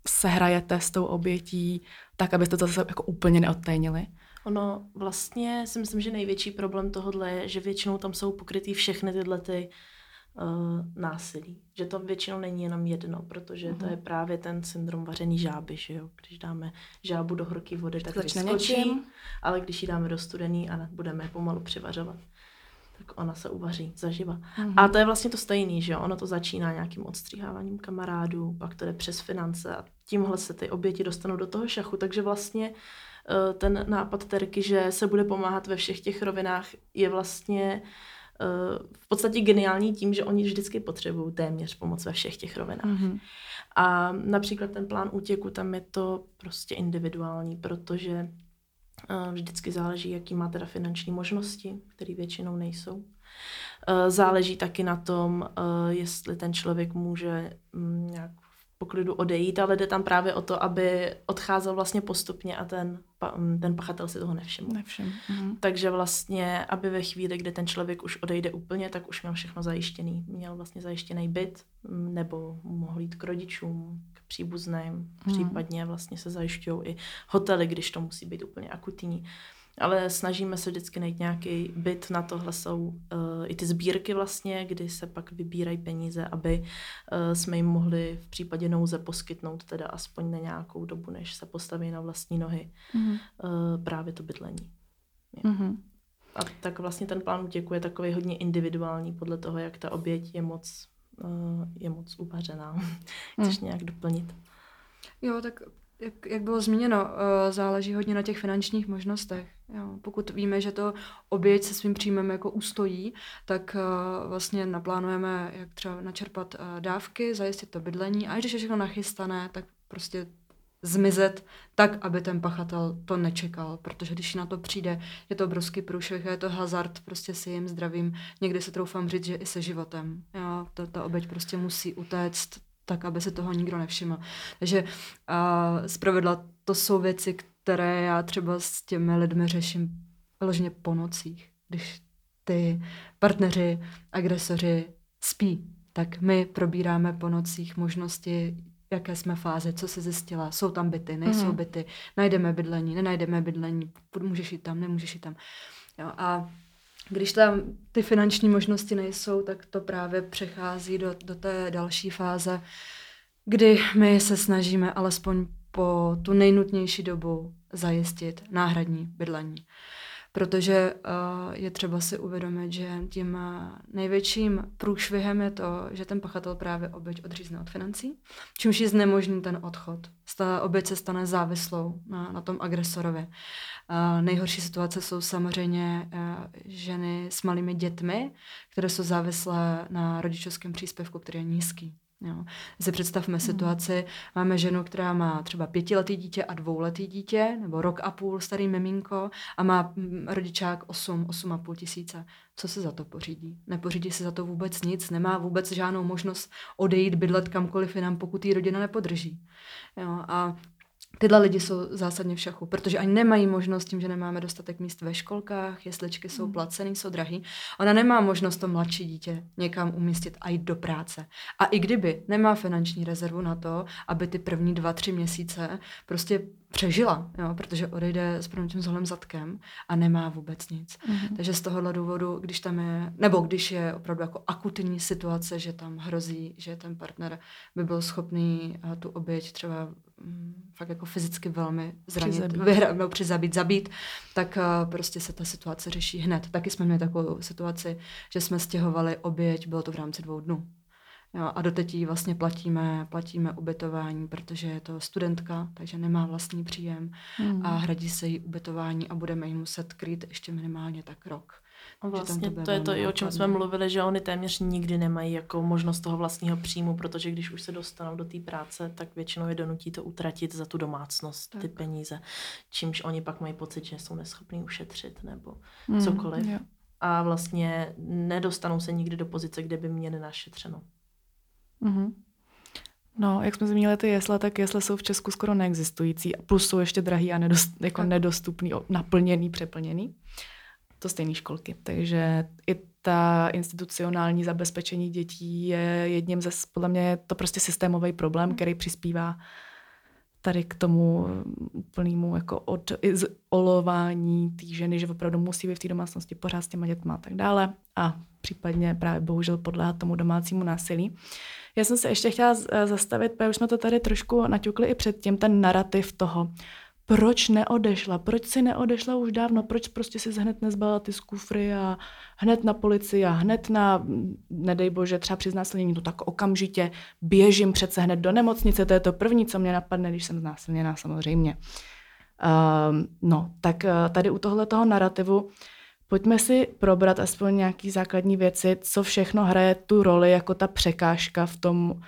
sehrajete s tou obětí, tak abyste to zase jako úplně neodtajnili? Ono vlastně si myslím, že největší problém tohohle je, že většinou tam jsou pokrytý všechny tyhle ty uh, násilí. Že to většinou není jenom jedno, protože uh-huh. to je mhm. právě ten syndrom vařený žáby, že jo. Když dáme žábu do horké vody, tak Začne vyskočí, něčím. ale když ji dáme do studený a budeme pomalu přivařovat tak ona se uvaří zaživa. Mm-hmm. A to je vlastně to stejný, že jo? Ono to začíná nějakým odstříháváním kamarádů, pak to jde přes finance a tímhle se ty oběti dostanou do toho šachu, takže vlastně eh, ten nápad Terky, že se bude pomáhat ve všech těch rovinách, je vlastně v podstatě geniální tím, že oni vždycky potřebují téměř pomoc ve všech těch rovinách. Mm-hmm. A například ten plán útěku, tam je to prostě individuální, protože Vždycky záleží, jaký má teda finanční možnosti, které většinou nejsou. Záleží taky na tom, jestli ten člověk může mm, nějak poklidu odejít, ale jde tam právě o to, aby odcházel vlastně postupně a ten, ten pachatel si toho nevšiml. Nevšim. Mhm. Takže vlastně, aby ve chvíli, kdy ten člověk už odejde úplně, tak už měl všechno zajištěný. Měl vlastně zajištěný byt, mm, nebo mohl jít k rodičům, příbuzným, hmm. případně vlastně se zajišťují i hotely, když to musí být úplně akutní. Ale snažíme se vždycky najít nějaký byt, na tohle jsou uh, i ty sbírky vlastně, kdy se pak vybírají peníze, aby uh, jsme jim mohli v případě nouze poskytnout teda aspoň na nějakou dobu, než se postaví na vlastní nohy hmm. uh, právě to bydlení. Hmm. A tak vlastně ten plán útěku je takový hodně individuální podle toho, jak ta oběť je moc Eh, je moc uvařená. <laughs> Chceš hmm. nějak doplnit? Jo, tak jak, jak bylo zmíněno, eh, záleží hodně na těch finančních možnostech. Jo, pokud víme, že to oběť se svým příjmem jako ustojí, tak uh, vlastně naplánujeme, jak třeba načerpat uh, dávky, zajistit to bydlení a když je všechno nachystané, tak prostě zmizet tak, aby ten pachatel to nečekal, protože když na to přijde, je to obrovský průšvih, je to hazard prostě s jejím zdravím, někdy se troufám říct, že i se životem. Jo, ta, ta oběť prostě musí utéct tak, aby se toho nikdo nevšiml. Takže uh, zpravidla to jsou věci, které já třeba s těmi lidmi řeším vyloženě po nocích, když ty partneři, agresoři spí, tak my probíráme po nocích možnosti, jaké jsme fáze, co se zjistila, jsou tam byty, nejsou mm. byty, najdeme bydlení, nenajdeme bydlení, můžeš jít tam, nemůžeš jít tam. Jo, a když tam ty finanční možnosti nejsou, tak to právě přechází do, do té další fáze, kdy my se snažíme alespoň po tu nejnutnější dobu zajistit náhradní bydlení. protože uh, je třeba si uvědomit, že tím největším průšvihem je to, že ten pachatel právě oběť odřízne od financí, čímž je znemožní ten odchod. Ta oběť se stane závislou na, na tom agresorovi. Nejhorší situace jsou samozřejmě uh, ženy s malými dětmi, které jsou závislé na rodičovském příspěvku, který je nízký. Jo. Si představme hmm. situaci, máme ženu, která má třeba pětiletý dítě a dvouletý dítě, nebo rok a půl starý miminko a má mm, rodičák 8, 8,5 tisíce. Co se za to pořídí? Nepořídí se za to vůbec nic, nemá vůbec žádnou možnost odejít bydlet kamkoliv jinam, pokud ji rodina nepodrží. Jo. A Tyhle lidi jsou zásadně v šachu, protože ani nemají možnost tím, že nemáme dostatek míst ve školkách, jesličky jsou hmm. placený, jsou drahý. Ona nemá možnost to mladší dítě někam umístit a jít do práce. A i kdyby nemá finanční rezervu na to, aby ty první dva, tři měsíce prostě přežila, jo, protože odejde s tím zholem zadkem a nemá vůbec nic. Mm-hmm. Takže z tohohle důvodu, když tam je, nebo když je opravdu jako akutní situace, že tam hrozí, že ten partner by byl schopný uh, tu oběť třeba um, fakt jako fyzicky velmi zranit, přizabít, vyhra, no, přizabít, zabít, tak uh, prostě se ta situace řeší hned. Taky jsme měli takovou situaci, že jsme stěhovali oběť, bylo to v rámci dvou dnů. Jo, a doteď jí vlastně platíme, platíme ubytování, protože je to studentka, takže nemá vlastní příjem hmm. a hradí se jí ubytování a budeme jí muset krýt ještě minimálně tak rok. A vlastně to, to je to, i o čem jsme mluvili, že oni téměř nikdy nemají jako možnost toho vlastního příjmu, protože když už se dostanou do té práce, tak většinou je donutí to utratit za tu domácnost, tak. ty peníze, čímž oni pak mají pocit, že jsou neschopní ušetřit nebo hmm, cokoliv. Jo. A vlastně nedostanou se nikdy do pozice, kde by měli našetřeno. Mm-hmm. No, jak jsme zmínili ty jesle, tak jesle jsou v Česku skoro neexistující. Plus jsou ještě drahý a nedost, jako tak. nedostupný, naplněný, přeplněný. To stejné školky. Takže i ta institucionální zabezpečení dětí je jedním ze, podle mě je to prostě systémový problém, mm. který přispívá tady k tomu úplnému jako odolování té ženy, že opravdu musí být v té domácnosti pořád s těma dětma a tak dále. A případně právě bohužel podléhat tomu domácímu násilí. Já jsem se ještě chtěla eh, zastavit, protože už jsme to tady trošku naťukli i předtím, ten narrativ toho, proč neodešla, proč si neodešla už dávno, proč prostě si hned nezbala ty z kufry a hned na policii a hned na, nedej bože, třeba při znásilnění, to tak okamžitě běžím přece hned do nemocnice, to je to první, co mě napadne, když jsem znásilněná samozřejmě. Uh, no, tak uh, tady u tohle toho narrativu Pojďme si probrat aspoň nějaký základní věci, co všechno hraje tu roli jako ta překážka v tom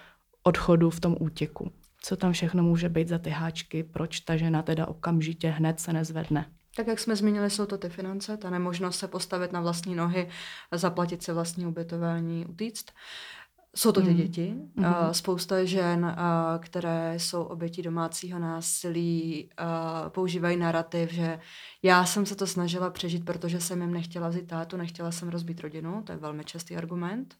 odchodu, v tom útěku. Co tam všechno může být za ty háčky, proč ta žena teda okamžitě hned se nezvedne. Tak jak jsme zmínili, jsou to ty finance, ta nemožnost se postavit na vlastní nohy, zaplatit se vlastní ubytování, utíct. Jsou to ty mm. děti. Mm. Spousta žen, uh, které jsou obětí domácího násilí, uh, používají narrativ, že já jsem se to snažila přežít, protože jsem jim nechtěla vzít tátu, nechtěla jsem rozbít rodinu. To je velmi častý argument.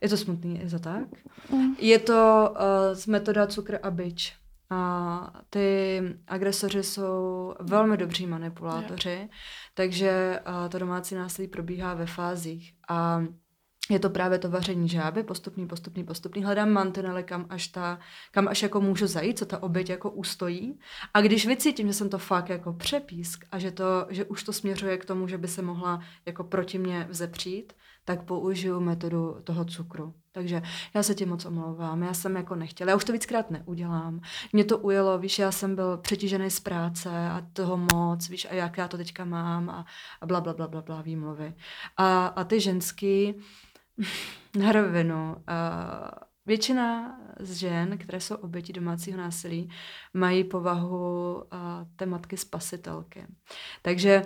Je to smutný, je to tak? Mm. Je to uh, metoda cukr a byč. A ty agresoři jsou velmi dobří manipulátoři, takže uh, to domácí násilí probíhá ve fázích. A je to právě to vaření žáby, postupný, postupný, postupný. Hledám mantinely, kam až, ta, kam až jako můžu zajít, co ta oběť jako ustojí. A když vycítím, že jsem to fakt jako přepísk a že, to, že už to směřuje k tomu, že by se mohla jako proti mě vzepřít, tak použiju metodu toho cukru. Takže já se ti moc omlouvám, já jsem jako nechtěla, já už to víckrát neudělám. Mě to ujelo, víš, já jsem byl přetížený z práce a toho moc, víš, a jak já to teďka mám a, a bla, bla, bla, bla, bla, výmluvy. A, a ty ženský, <laughs> na rovinu. Většina z žen, které jsou oběti domácího násilí, mají povahu té matky spasitelky. Takže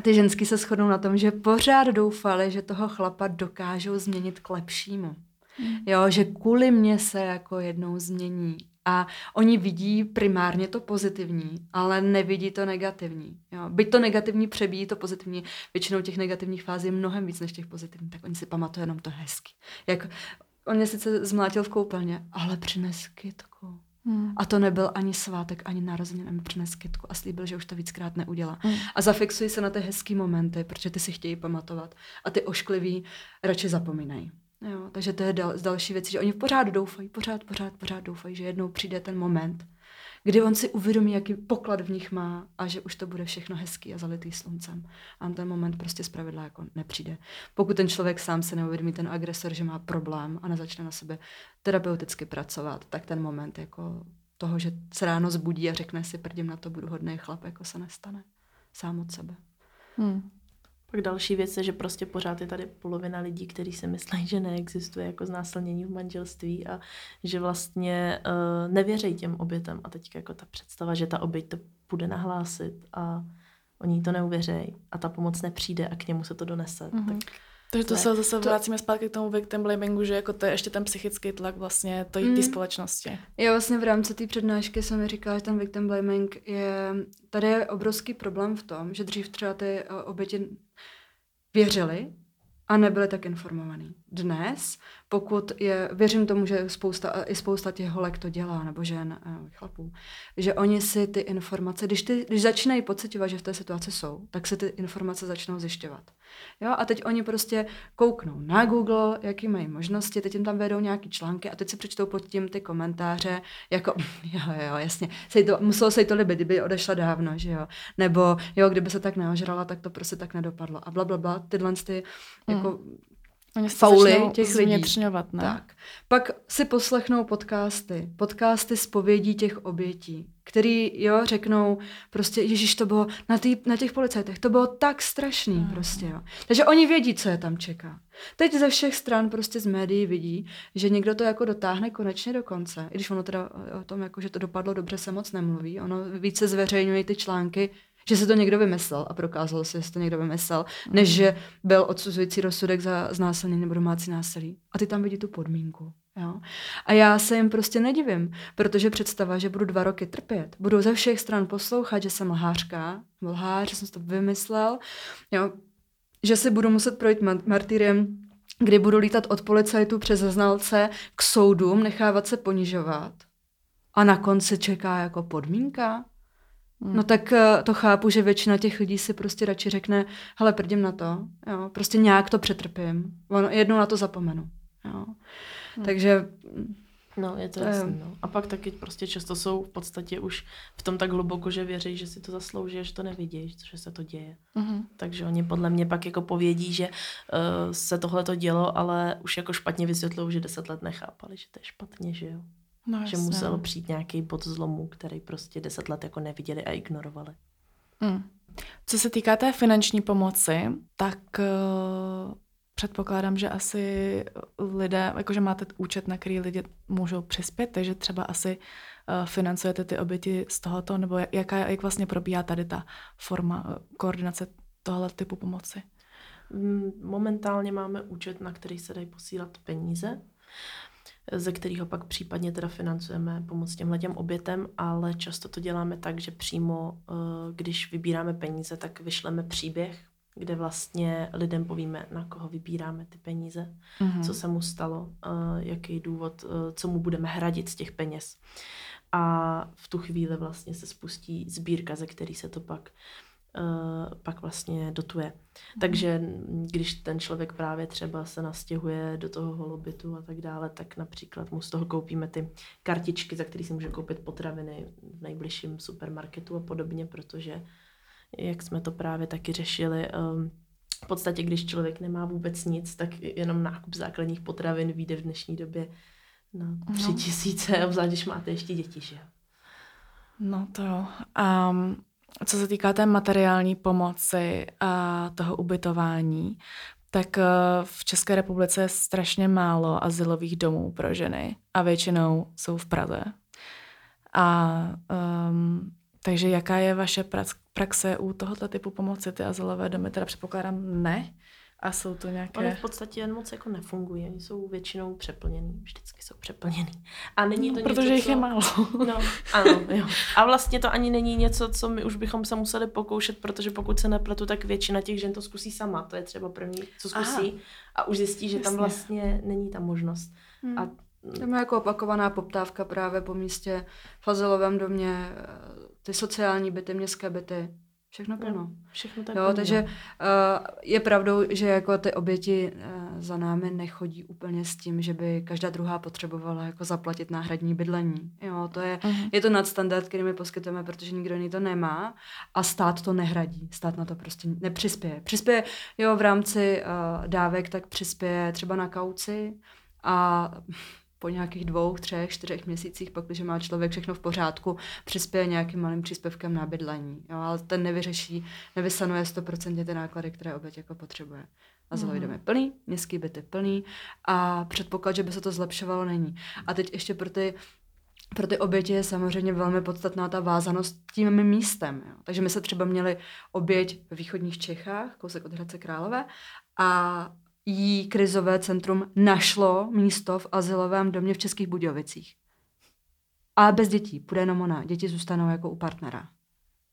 ty ženský se shodnou na tom, že pořád doufali, že toho chlapa dokážou změnit k lepšímu. Hmm. Jo, že kvůli mě se jako jednou změní. A oni vidí primárně to pozitivní, ale nevidí to negativní. Jo. Byť to negativní přebíjí to pozitivní, většinou těch negativních fází je mnohem víc než těch pozitivních, tak oni si pamatují jenom to hezky. Jak on mě sice zmlátil v koupelně, ale přines kytku. Hmm. A to nebyl ani svátek, ani narozeniny, mi přines kytku a slíbil, že už to víckrát neudělá. Hmm. A zafixují se na ty hezký momenty, protože ty si chtějí pamatovat. A ty oškliví radši zapomínají. Jo, takže to je dal, další věci, že oni pořád doufají, pořád, pořád, pořád doufají, že jednou přijde ten moment, kdy on si uvědomí, jaký poklad v nich má a že už to bude všechno hezký a zalitý sluncem. A ten moment prostě zpravidla jako nepřijde. Pokud ten člověk sám se neuvědomí, ten agresor, že má problém a nezačne na sebe terapeuticky pracovat, tak ten moment jako toho, že se ráno zbudí a řekne si, prdím na to, budu hodný chlap, jako se nestane. Sám od sebe. Hmm. Pak další věc je, že prostě pořád je tady polovina lidí, kteří si myslí, že neexistuje jako znásilnění v manželství a že vlastně uh, nevěří těm obětem. A teď jako ta představa, že ta oběť to bude nahlásit a oni to neuvěří a ta pomoc nepřijde a k němu se to donese. Mm-hmm. Tak takže to ne, se zase to... vracíme zpátky k tomu victim blamingu, že jako to je ještě ten psychický tlak vlastně to mm. té společnosti. Já vlastně v rámci té přednášky jsem mi říkala, že ten victim blaming je, tady je obrovský problém v tom, že dřív třeba ty eh, oběti věřili a nebyli tak informovaní. Dnes, pokud je, věřím tomu, že spousta, i spousta těch holek to dělá, nebo žen, eh, chlapů, že oni si ty informace, když, ty, když začínají pocitovat, že v té situaci jsou, tak se ty informace začnou zjišťovat. Jo, a teď oni prostě kouknou na Google, jaký mají možnosti, teď jim tam vedou nějaký články a teď si přečtou pod tím ty komentáře, jako, <laughs> jo, jo, jasně, se to, muselo se jí to líbit, kdyby odešla dávno, že jo, nebo jo, kdyby se tak neožrala, tak to prostě tak nedopadlo a bla, bla, bla, tyhle ty, jako, mm. Oni fauly těch lidí. ne? Tak. Pak si poslechnou podcasty, podcasty z povědí těch obětí, který, jo, řeknou prostě, Ježíš, to bylo na, tý, na těch policajtech, to bylo tak strašný mm. prostě, jo. Takže oni vědí, co je tam čeká. Teď ze všech stran prostě z médií vidí, že někdo to jako dotáhne konečně do konce, i když ono teda o tom, jako, že to dopadlo dobře, se moc nemluví, ono více zveřejňuje ty články, že se to někdo vymyslel a prokázalo se, že se to někdo vymyslel, mm. než že byl odsuzující rozsudek za znásilnění nebo domácí násilí. A ty tam vidí tu podmínku. Jo? A já se jim prostě nedivím, protože představa, že budu dva roky trpět, budu ze všech stran poslouchat, že jsem lhářka, lhář, že jsem to vymyslel, jo? že si budu muset projít martyriem, kdy budu lítat od policajtů přes znalce k soudům, nechávat se ponižovat. A na konci čeká jako podmínka, Hmm. No tak eh, to chápu, že většina těch lidí si prostě radši řekne, hele, prdím na to, jo, prostě nějak to přetrpím, ono, jednou na to zapomenu, jo. Hmm. Takže... No, je to, to jasný, no. A pak taky prostě často jsou v podstatě už v tom tak hluboko, že věří, že si to zaslouží, že to nevidí, že se to děje. Mm-hmm. Takže oni podle mě pak jako povědí, že uh, se tohle to dělo, ale už jako špatně vysvětlují, že deset let nechápali, že to je špatně, že jo. No, že musel přijít nějaký bod zlomu, který prostě deset let jako neviděli a ignorovali. Mm. Co se týká té finanční pomoci, tak uh, předpokládám, že asi lidé, jakože máte účet, na který lidi můžou přispět, takže třeba asi uh, financujete ty oběti z tohoto, nebo jaká, jak vlastně probíhá tady ta forma uh, koordinace tohle typu pomoci? Mm, momentálně máme účet, na který se dají posílat peníze ze kterého pak případně teda financujeme pomoc těmhle těm obětem, ale často to děláme tak, že přímo, eh, když vybíráme peníze, tak vyšleme příběh, kde vlastně lidem povíme, na koho vybíráme ty peníze, mm-hmm. co se mu stalo, eh, jaký důvod, eh, co mu budeme hradit z těch peněz. A v tu chvíli vlastně se spustí sbírka, ze který se to pak uh, pak vlastně dotuje. Takže když ten člověk právě třeba se nastěhuje do toho holobytu a tak dále, tak například mu z toho koupíme ty kartičky, za které si může koupit potraviny v nejbližším supermarketu a podobně, protože jak jsme to právě taky řešili, um, v podstatě, když člověk nemá vůbec nic, tak jenom nákup základních potravin vyjde v dnešní době na tři no. tisíce, obzvlášť když máte ještě děti, že No to jo. Um, co se týká té materiální pomoci a toho ubytování, tak eh, v České republice je strašně málo asilových domů pro ženy a většinou jsou v Praze. A um, takže jaká je vaše praxe u tohoto typu pomoci? Ty azylové domy teda předpokládám ne, a jsou to nějaké... Oni v podstatě jen moc jako nefungují, oni jsou většinou přeplněný, vždycky jsou přeplněný. A není to no, Protože něco, jich co... je málo. No, <laughs> ano, jo. A vlastně to ani není něco, co my už bychom se museli pokoušet, protože pokud se nepletu, tak většina těch žen to zkusí sama. To je třeba první, co zkusí Aha. a už zjistí, že Jasně. tam vlastně není ta možnost. Hmm. A tam je jako opakovaná poptávka právě po místě v azylovém domě, ty sociální byty, městské byty, Všechno plno. Všechno tak jo, plno. takže uh, je pravdou, že jako ty oběti uh, za námi nechodí úplně s tím, že by každá druhá potřebovala jako zaplatit náhradní bydlení. Jo, to je, uh-huh. je to nadstandard, který my poskytujeme, protože nikdo jiný to nemá a stát to nehradí. Stát na to prostě nepřispěje. Přispěje, jo, v rámci uh, dávek tak přispěje třeba na kauci a po nějakých dvou, třech, čtyřech měsících, pak, když má člověk všechno v pořádku, přispěje nějakým malým příspěvkem na bydlení. Jo, ale ten nevyřeší, nevysanuje 100% ty náklady, které oběť jako potřebuje. Azylový mm. dom je plný, městský byt je plný a předpoklad, že by se to zlepšovalo, není. A teď ještě pro ty pro ty oběti je samozřejmě velmi podstatná ta vázanost tím místem. Jo. Takže my se třeba měli oběť ve východních Čechách, kousek od Hradce Králové, a jí krizové centrum našlo místo v asilovém domě v Českých Budějovicích. A bez dětí, půjde jenom ona. Děti zůstanou jako u partnera.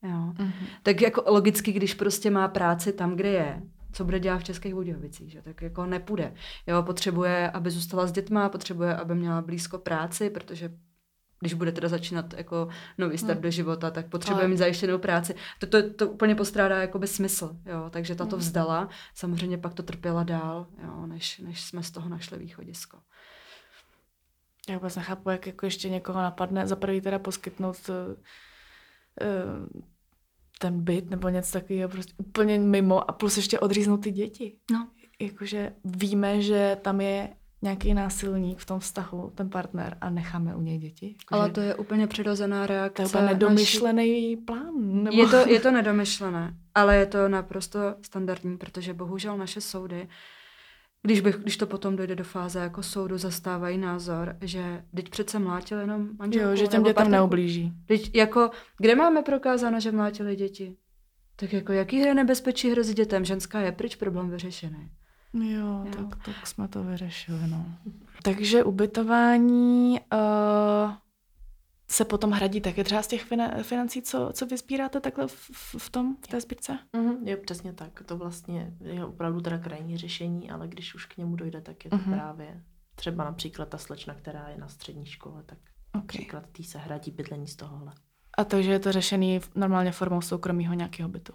Jo. Mm-hmm. Tak jako logicky, když prostě má práci tam, kde je, co bude dělat v Českých Budějovicích, že? tak jako nepůjde. Jo, potřebuje, aby zůstala s dětma, potřebuje, aby měla blízko práci, protože když bude teda začínat jako nový start hmm. do života, tak potřebuje Ale... mít zajištěnou práci. To, to, to úplně postrádá jako by smysl, jo, takže tato hmm. vzdala, samozřejmě pak to trpěla dál, jo, než, než jsme z toho našli východisko. Já vůbec nechápu, jak jako ještě někoho napadne za prvý teda poskytnout uh, ten byt nebo něco takového prostě úplně mimo a plus ještě odříznout ty děti. No. Jakože víme, že tam je nějaký násilník v tom vztahu, ten partner, a necháme u něj děti. Jako Ale to je úplně přirozená reakce. To je úplně nedomyšlený naši... plán. Nebo... Je, to, je to <laughs> nedomyšlené, ale je to naprosto standardní, protože bohužel naše soudy, když, bych, když to potom dojde do fáze jako soudu, zastávají názor, že teď přece mlátili jenom manželku. Jo, že těm dětem neublíží. Teď jako, kde máme prokázáno, že mlátili děti? Tak jako jaký hry nebezpečí hrozí dětem? Ženská je pryč, problém vyřešený. Jo, jo. Tak, tak jsme to vyřešili, no. <laughs> Takže ubytování uh, se potom hradí taky třeba z těch financí, co, co vyzbíráte takhle v, v tom, v té sbírce? Mm-hmm, jo, přesně tak. To vlastně je opravdu teda krajní řešení, ale když už k němu dojde, tak je to mm-hmm. právě třeba například ta slečna, která je na střední škole, tak okay. například tý se hradí bydlení z tohohle. A takže je to řešený normálně formou soukromého nějakého bytu?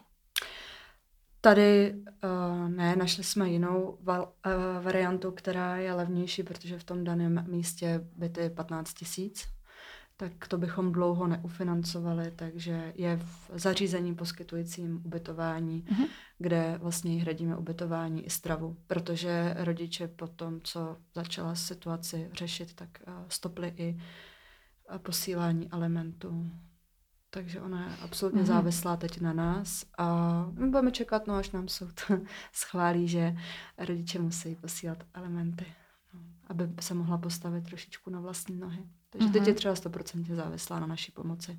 Tady uh, ne, našli jsme jinou val, uh, variantu, která je levnější, protože v tom daném místě byty 15 tisíc, tak to bychom dlouho neufinancovali, takže je v zařízení poskytujícím ubytování, mm-hmm. kde vlastně hradíme ubytování i stravu, protože rodiče po tom, co začala situaci řešit, tak uh, stopli i posílání alimentů takže ona je absolutně mm-hmm. závislá teď na nás a my budeme čekat, no až nám soud <laughs> schválí, že rodiče musí posílat elementy, no, aby se mohla postavit trošičku na vlastní nohy. Takže mm-hmm. teď je mhm. třeba 100% závislá na naší pomoci.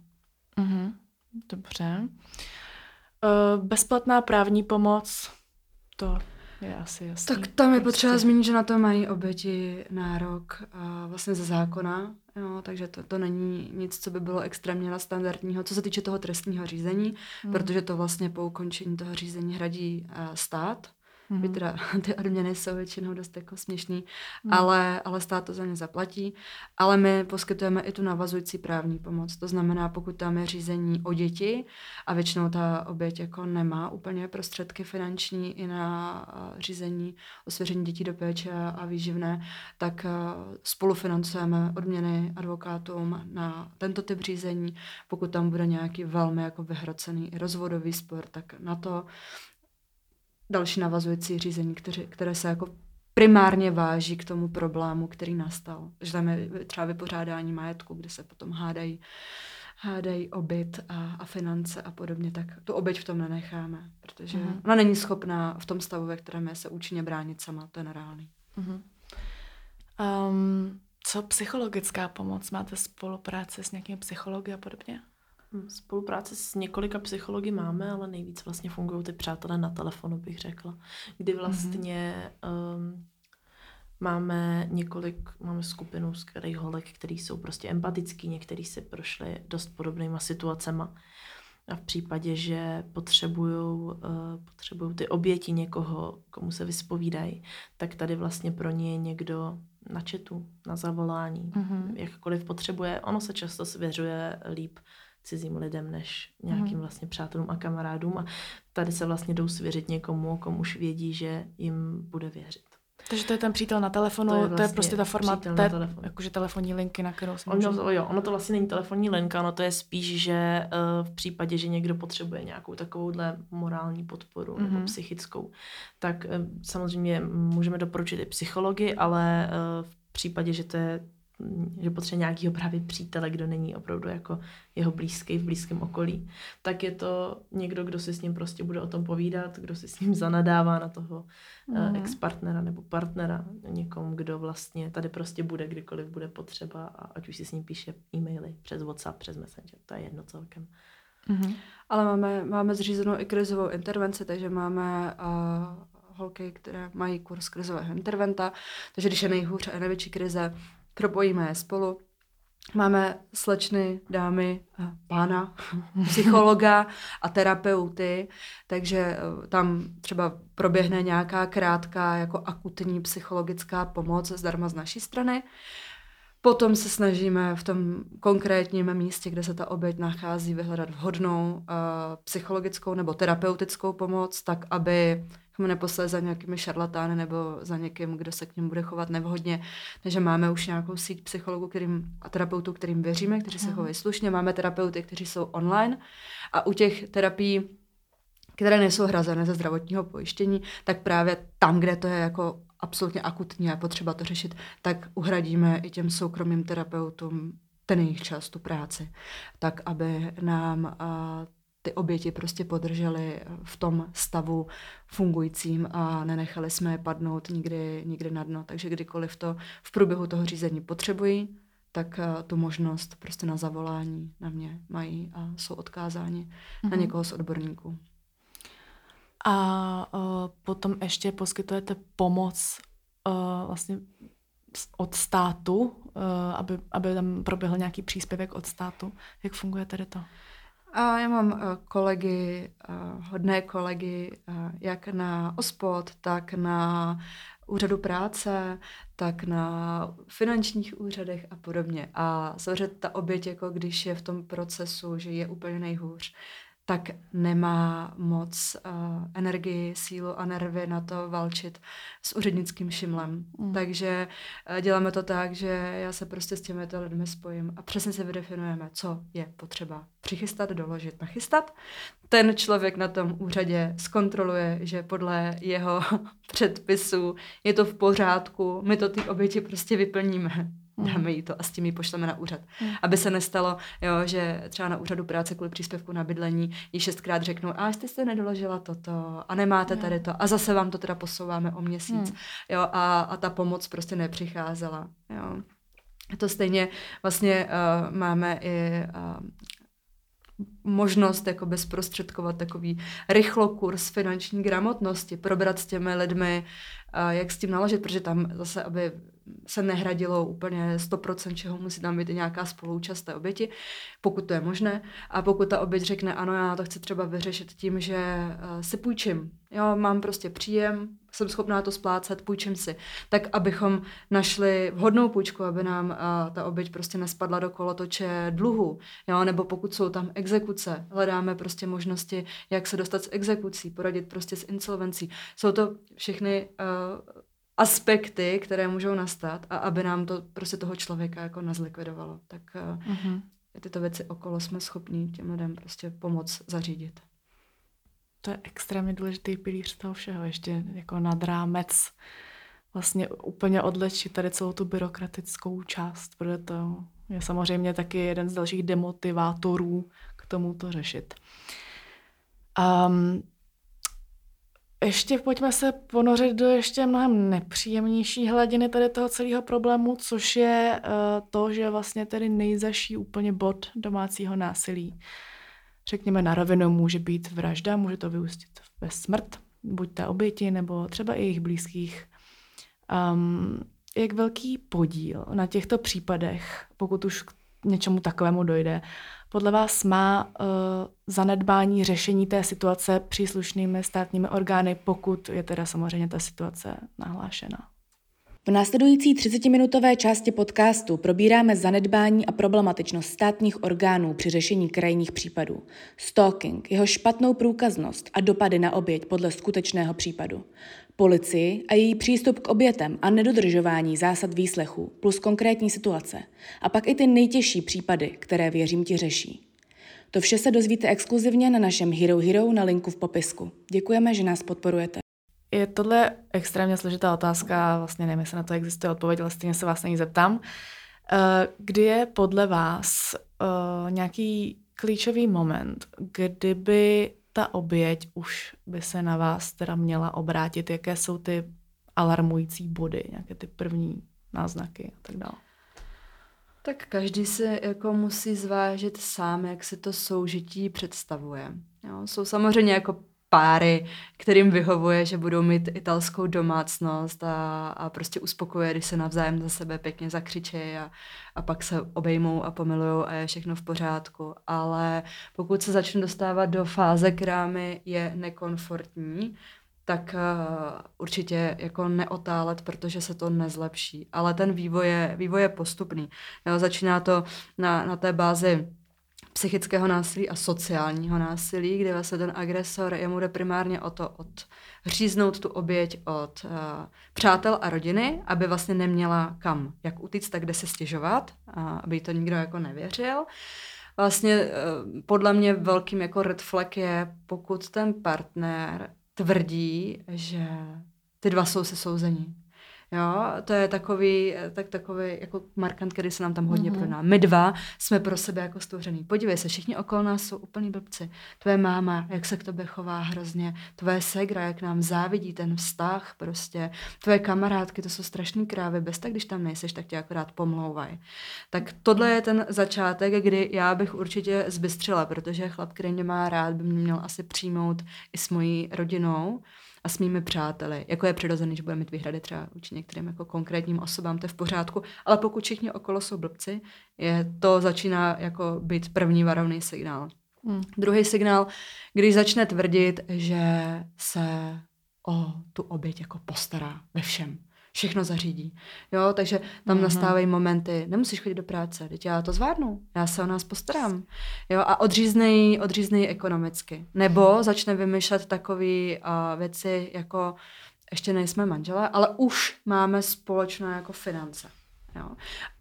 Mm-hmm. Dobře. Uh, bezplatná právní pomoc, to je asi jasný. Tak tam je prostě. potřeba zmínit, že na to mají oběti nárok a vlastně ze zákona, jo, takže to, to není nic, co by bylo extrémně standardního, co se týče toho trestního řízení, hmm. protože to vlastně po ukončení toho řízení hradí uh, stát. Mm-hmm. Teda, <laughs> ty odměny jsou většinou dost jako směšný, mm. ale, ale stát to za ně zaplatí. Ale my poskytujeme i tu navazující právní pomoc. To znamená, pokud tam je řízení o děti a většinou ta oběť jako nemá úplně prostředky finanční i na řízení o svěření dětí do péče a výživné, tak spolufinancujeme odměny advokátům na tento typ řízení. Pokud tam bude nějaký velmi jako vyhrocený rozvodový spor, tak na to další navazující řízení, které, které se jako primárně váží k tomu problému, který nastal. Že tam je třeba vypořádání majetku, kde se potom hádají, hádají obyt a, a finance a podobně, tak tu oběť v tom nenecháme, protože uh-huh. ona není schopná v tom stavu, ve kterém je se účinně bránit sama, to je nereálný. Uh-huh. Um, co psychologická pomoc? Máte spolupráce s nějakými psychologi a podobně? Spolupráce s několika psychologi máme, ale nejvíc vlastně fungují ty přátelé na telefonu, bych řekla. Kdy vlastně mm-hmm. um, máme několik, máme skupinu z kterých holek, který jsou prostě empatický, některý si prošli dost podobnýma situacema. A v případě, že potřebují uh, potřebují ty oběti někoho, komu se vyspovídají, tak tady vlastně pro ně je někdo na četu, na zavolání, mm-hmm. jakkoliv potřebuje. Ono se často svěřuje líp cizím lidem, než nějakým mm. vlastně přátelům a kamarádům. A tady se vlastně jdou svěřit někomu, komu už vědí, že jim bude věřit. Takže to je ten přítel na telefonu, to je, vlastně to je vlastně prostě ta forma, té, jakože telefonní linky, na kterou si ono, můžu... jo, ono to vlastně není telefonní linka, ono to je spíš, že uh, v případě, že někdo potřebuje nějakou takovouhle morální podporu mm-hmm. nebo mhm. psychickou, tak uh, samozřejmě můžeme doporučit i psychologi, ale uh, v případě, že to je že potřebuje nějakého právě přítele, kdo není opravdu jako jeho blízký v blízkém okolí, tak je to někdo, kdo si s ním prostě bude o tom povídat, kdo si s ním zanadává na toho mm. ex-partnera nebo partnera, někomu, kdo vlastně tady prostě bude, kdykoliv bude potřeba a ať už si s ním píše e-maily přes WhatsApp, přes Messenger, to je jedno celkem. Mm-hmm. Ale máme, máme zřízenou i krizovou intervenci, takže máme uh, holky, které mají kurz krizového interventa, takže když je nejhůř a největší krize, propojíme je spolu. Máme slečny, dámy, pána, psychologa a terapeuty, takže eh, tam třeba proběhne nějaká krátká jako akutní psychologická pomoc zdarma z naší strany. Potom se snažíme v tom konkrétním místě, kde se ta oběť nachází, vyhledat vhodnou uh, psychologickou nebo terapeutickou pomoc, tak aby ho neposlat za nějakými šarlatány nebo za někým, kdo se k němu bude chovat nevhodně. Takže máme už nějakou síť psychologů kterým, a terapeutů, kterým věříme, kteří se chovají slušně. Máme terapeuty, kteří jsou online a u těch terapií které nejsou hrazené ze zdravotního pojištění, tak právě tam, kde to je jako absolutně akutní a potřeba to řešit, tak uhradíme i těm soukromým terapeutům ten jejich čas, tu práci, tak aby nám ty oběti prostě podrželi v tom stavu fungujícím a nenechali jsme je padnout nikdy, nikdy na dno. Takže kdykoliv to v průběhu toho řízení potřebují, tak eh, tu možnost prostě na zavolání na mě mají a jsou odkázáni mm-hmm. na mhm. někoho z odborníků. A uh, potom ještě poskytujete pomoc uh, vlastně od státu, uh, aby, aby tam proběhl nějaký příspěvek od státu. Jak funguje tedy to? A já mám kolegy, hodné kolegy, jak na OSPOD, tak na úřadu práce, tak na finančních úřadech a podobně. A samozřejmě ta oběť, jako když je v tom procesu, že je úplně nejhůř, tak nemá moc uh, energii, sílu a nervy na to valčit s úřednickým šimlem. Mm. Takže uh, děláme to tak, že já se prostě s těmito lidmi spojím a přesně se vydefinujeme, co je potřeba přichystat, doložit, nachystat. Ten člověk na tom úřadě zkontroluje, že podle jeho <laughs> předpisů je to v pořádku, my to ty oběti prostě vyplníme. Dáme jí to a s tím ji pošleme na úřad. Mm. Aby se nestalo, jo, že třeba na úřadu práce kvůli příspěvku na bydlení jí šestkrát řeknou, a jste se nedoložila toto a nemáte tady to a zase vám to teda posouváme o měsíc. Mm. Jo, a, a ta pomoc prostě nepřicházela. Jo. To stejně vlastně uh, máme i uh, možnost jako bezprostředkovat takový rychlokurs finanční gramotnosti, probrat s těmi lidmi, uh, jak s tím naložit, protože tam zase, aby se nehradilo úplně 100%, čeho musí tam být nějaká spoluúčast té oběti, pokud to je možné. A pokud ta oběť řekne, ano, já to chci třeba vyřešit tím, že uh, si půjčím. Jo, mám prostě příjem, jsem schopná to splácet, půjčím si. Tak, abychom našli vhodnou půjčku, aby nám uh, ta oběť prostě nespadla do kolotoče dluhu. Jo, nebo pokud jsou tam exekuce, hledáme prostě možnosti, jak se dostat z exekucí, poradit prostě s insolvencí. Jsou to všechny uh, aspekty, které můžou nastat a aby nám to prostě toho člověka jako nezlikvidovalo. Tak uh-huh. tyto věci okolo jsme schopní těm lidem prostě pomoc zařídit. To je extrémně důležitý pilíř toho všeho, ještě jako nad rámec vlastně úplně odlečit tady celou tu byrokratickou část, protože to je samozřejmě taky jeden z dalších demotivátorů k tomu to řešit. Um, ještě pojďme se ponořit do ještě mnohem nepříjemnější hladiny tady toho celého problému, což je uh, to, že vlastně tedy nejzaší úplně bod domácího násilí. Řekněme na rovinu může být vražda, může to vyústit ve smrt, buď ta oběti, nebo třeba i jejich blízkých. Um, jak velký podíl na těchto případech, pokud už k něčemu takovému dojde, podle vás má uh, zanedbání řešení té situace příslušnými státními orgány, pokud je teda samozřejmě ta situace nahlášena? V následující 30-minutové části podcastu probíráme zanedbání a problematičnost státních orgánů při řešení krajních případů, stalking, jeho špatnou průkaznost a dopady na oběť podle skutečného případu, policii a její přístup k obětem a nedodržování zásad výslechu plus konkrétní situace a pak i ty nejtěžší případy, které věřím ti řeší. To vše se dozvíte exkluzivně na našem Hero Hero na linku v popisku. Děkujeme, že nás podporujete. Je tohle extrémně složitá otázka, vlastně nevím, jestli na to existuje odpověď, ale stejně se vás na ní zeptám. Eh, kdy je podle vás uh, nějaký klíčový moment, kdyby ta oběť už by se na vás teda měla obrátit? Jaké jsou ty alarmující body, nějaké ty první náznaky a tak dále? Tak každý si jako musí zvážit sám, jak si to soužití představuje. Jo, jsou samozřejmě jako páry, kterým vyhovuje, že budou mít italskou domácnost a, a prostě uspokuje, když se navzájem za sebe pěkně zakřičí a, a pak se obejmou a pomilujou a je všechno v pořádku. Ale pokud se začne dostávat do fáze, která mi je nekomfortní, tak uh, určitě jako neotálet, protože se to nezlepší. Ale ten vývoj je, vývoj je postupný. Jo, začíná to na, na té bázi psychického násilí a sociálního násilí, kde vlastně ten agresor, jemu jde primárně o to odříznout tu oběť od uh, přátel a rodiny, aby vlastně neměla kam, jak utíct, tak kde se stěžovat, uh, aby to nikdo jako nevěřil. Vlastně uh, podle mě velkým jako red flag je, pokud ten partner tvrdí, že ty dva jsou se souzení. Jo, to je takový, tak takový jako markant, který se nám tam hodně mm-hmm. proná. My dva jsme pro sebe jako stvořený. Podívej se, všichni okolo nás jsou úplný blbci. Tvoje máma, jak se k tobě chová hrozně. Tvoje segra, jak nám závidí ten vztah prostě. Tvoje kamarádky, to jsou strašný krávy. Bez tak, když tam nejseš, tak tě akorát pomlouvaj. Tak tohle je ten začátek, kdy já bych určitě zbystřila, protože chlap, který mě má rád, by mě měl asi přijmout i s mojí rodinou a s mými přáteli. Jako je přirozený, že budeme mít výhrady třeba vůči některým jako konkrétním osobám, to je v pořádku, ale pokud všichni okolo jsou blbci, je to začíná jako být první varovný signál. Hmm. Druhý signál, když začne tvrdit, že se o tu oběť jako postará ve všem všechno zařídí. Jo, takže tam mm-hmm. nastávají momenty, nemusíš chodit do práce, teď já to zvládnu, já se o nás postarám. Jo, a odříznej, odříznej ekonomicky. Nebo začne vymýšlet takové uh, věci jako ještě nejsme manželé, ale už máme společné jako finance. Jo.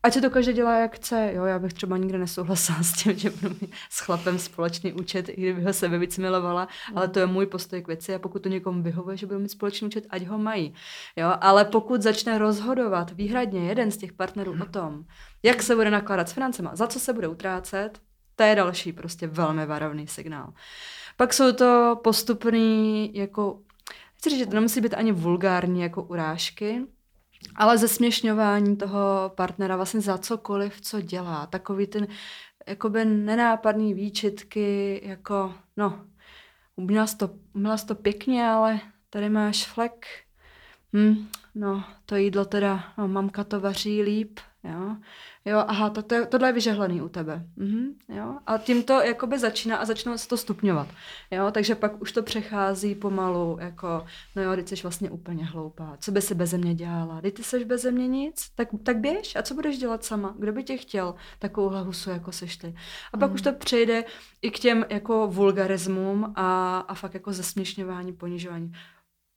Ať se to každý dělá, jak chce. Jo, já bych třeba nikdy nesouhlasila s tím, že budu mít s chlapem společný účet, i kdyby ho sebe víc milovala, ale to je můj postoj k věci a pokud to někomu vyhovuje, že budu mít společný účet, ať ho mají. Jo, ale pokud začne rozhodovat výhradně jeden z těch partnerů o tom, jak se bude nakládat s financema, za co se bude utrácet, to je další prostě velmi varovný signál. Pak jsou to postupný jako chci říct, že to nemusí být ani vulgární jako urážky, ale zesměšňování toho partnera vlastně za cokoliv, co dělá. Takový ten jakoby nenápadný výčitky, jako no, uměla jsi to, uměla jsi to pěkně, ale tady máš flek. Hm, no, to jídlo teda, no, mamka to vaří líp, jo. Jo, aha, to, to, tohle je vyžehlený u tebe. Mhm, jo. A tím to jakoby začíná a začnou se to stupňovat. Jo, takže pak už to přechází pomalu, jako, no jo, ty jsi vlastně úplně hloupá. Co by si beze mě dělala? Ty ty seš beze mě nic? Tak, tak běž. A co budeš dělat sama? Kdo by tě chtěl takovouhle husu, jako seš ty? A pak mm. už to přejde i k těm jako vulgarismům a, a fakt jako zesměšňování, ponižování.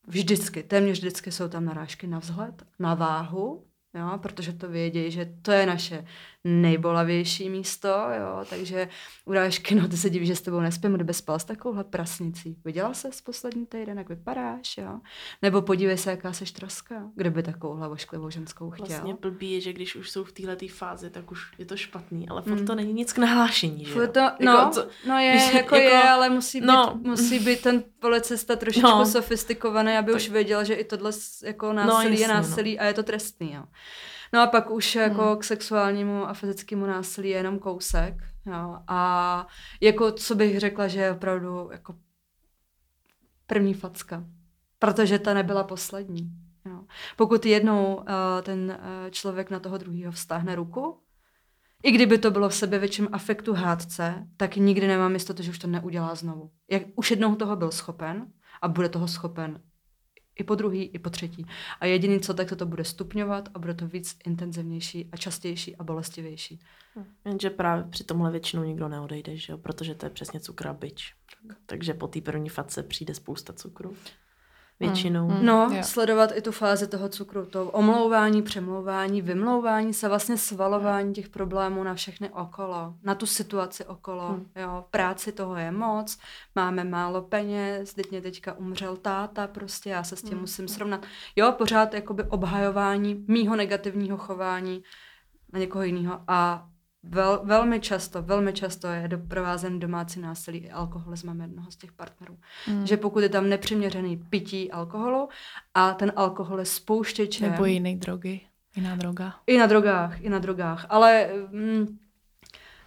Vždycky, téměř vždycky jsou tam narážky na vzhled, na váhu, jo, protože to vědí, že to je naše nejbolavější místo, jo, takže urážky, no ty se diví, že s tebou nespím, kdyby spal s takovouhle prasnicí. Viděla se z poslední týden, jak vypadáš, jo? Nebo podívej se, jaká seš troska, kde by takovouhle ošklivou ženskou chtěl. Vlastně blbý je, že když už jsou v této fázi, tak už je to špatný, ale furt mm. to není nic k nahlášení, že jo? To, no, jako, co, no je, když, <laughs> jako, jako, je, ale musí být, no. musí být ten policista trošičku no. sofistikovaný, aby tak. už věděl, že i tohle jako násilí no, jasný, je no. násilí no. a je to trestný, jo. No a pak už jako hmm. k sexuálnímu a fyzickému násilí je jenom kousek. Jo. A jako co bych řekla, že je opravdu jako první facka. Protože ta nebyla poslední. Jo. Pokud jednou uh, ten uh, člověk na toho druhého vztáhne ruku, i kdyby to bylo v sebevětším afektu hádce, tak nikdy nemám jistotu, že už to neudělá znovu. Jak už jednou toho byl schopen a bude toho schopen I po druhý, i po třetí. A jediný co, tak to, to bude stupňovat a bude to víc intenzivnější a častější a bolestivější. Hm, jenže právě při tomhle většinou nikdo neodejde, že jo? protože to je přesně cukr a byč. Takže po té první face přijde spousta cukru. Většinou. Mm. No, jo. sledovat i tu fázi toho cukru, to omlouvání, přemlouvání, vymlouvání se, vlastně svalování těch problémů na všechny okolo, na tu situaci okolo. Mm. Jo, práci toho je moc, máme málo peněz, teď mě teďka umřel táta, prostě já se s tím mm. musím srovnat. Jo, pořád jakoby obhajování mýho negativního chování na někoho jiného a vel, velmi často, velmi často je doprovázen domácí násilí i alkoholismem jednoho z těch partnerů. Mm. Že pokud je tam nepřiměřený pití alkoholu a ten alkohol je spouštěčem. Nebo jiné drogy. I na drogách. I na drogách, i na drogách. Ale mm,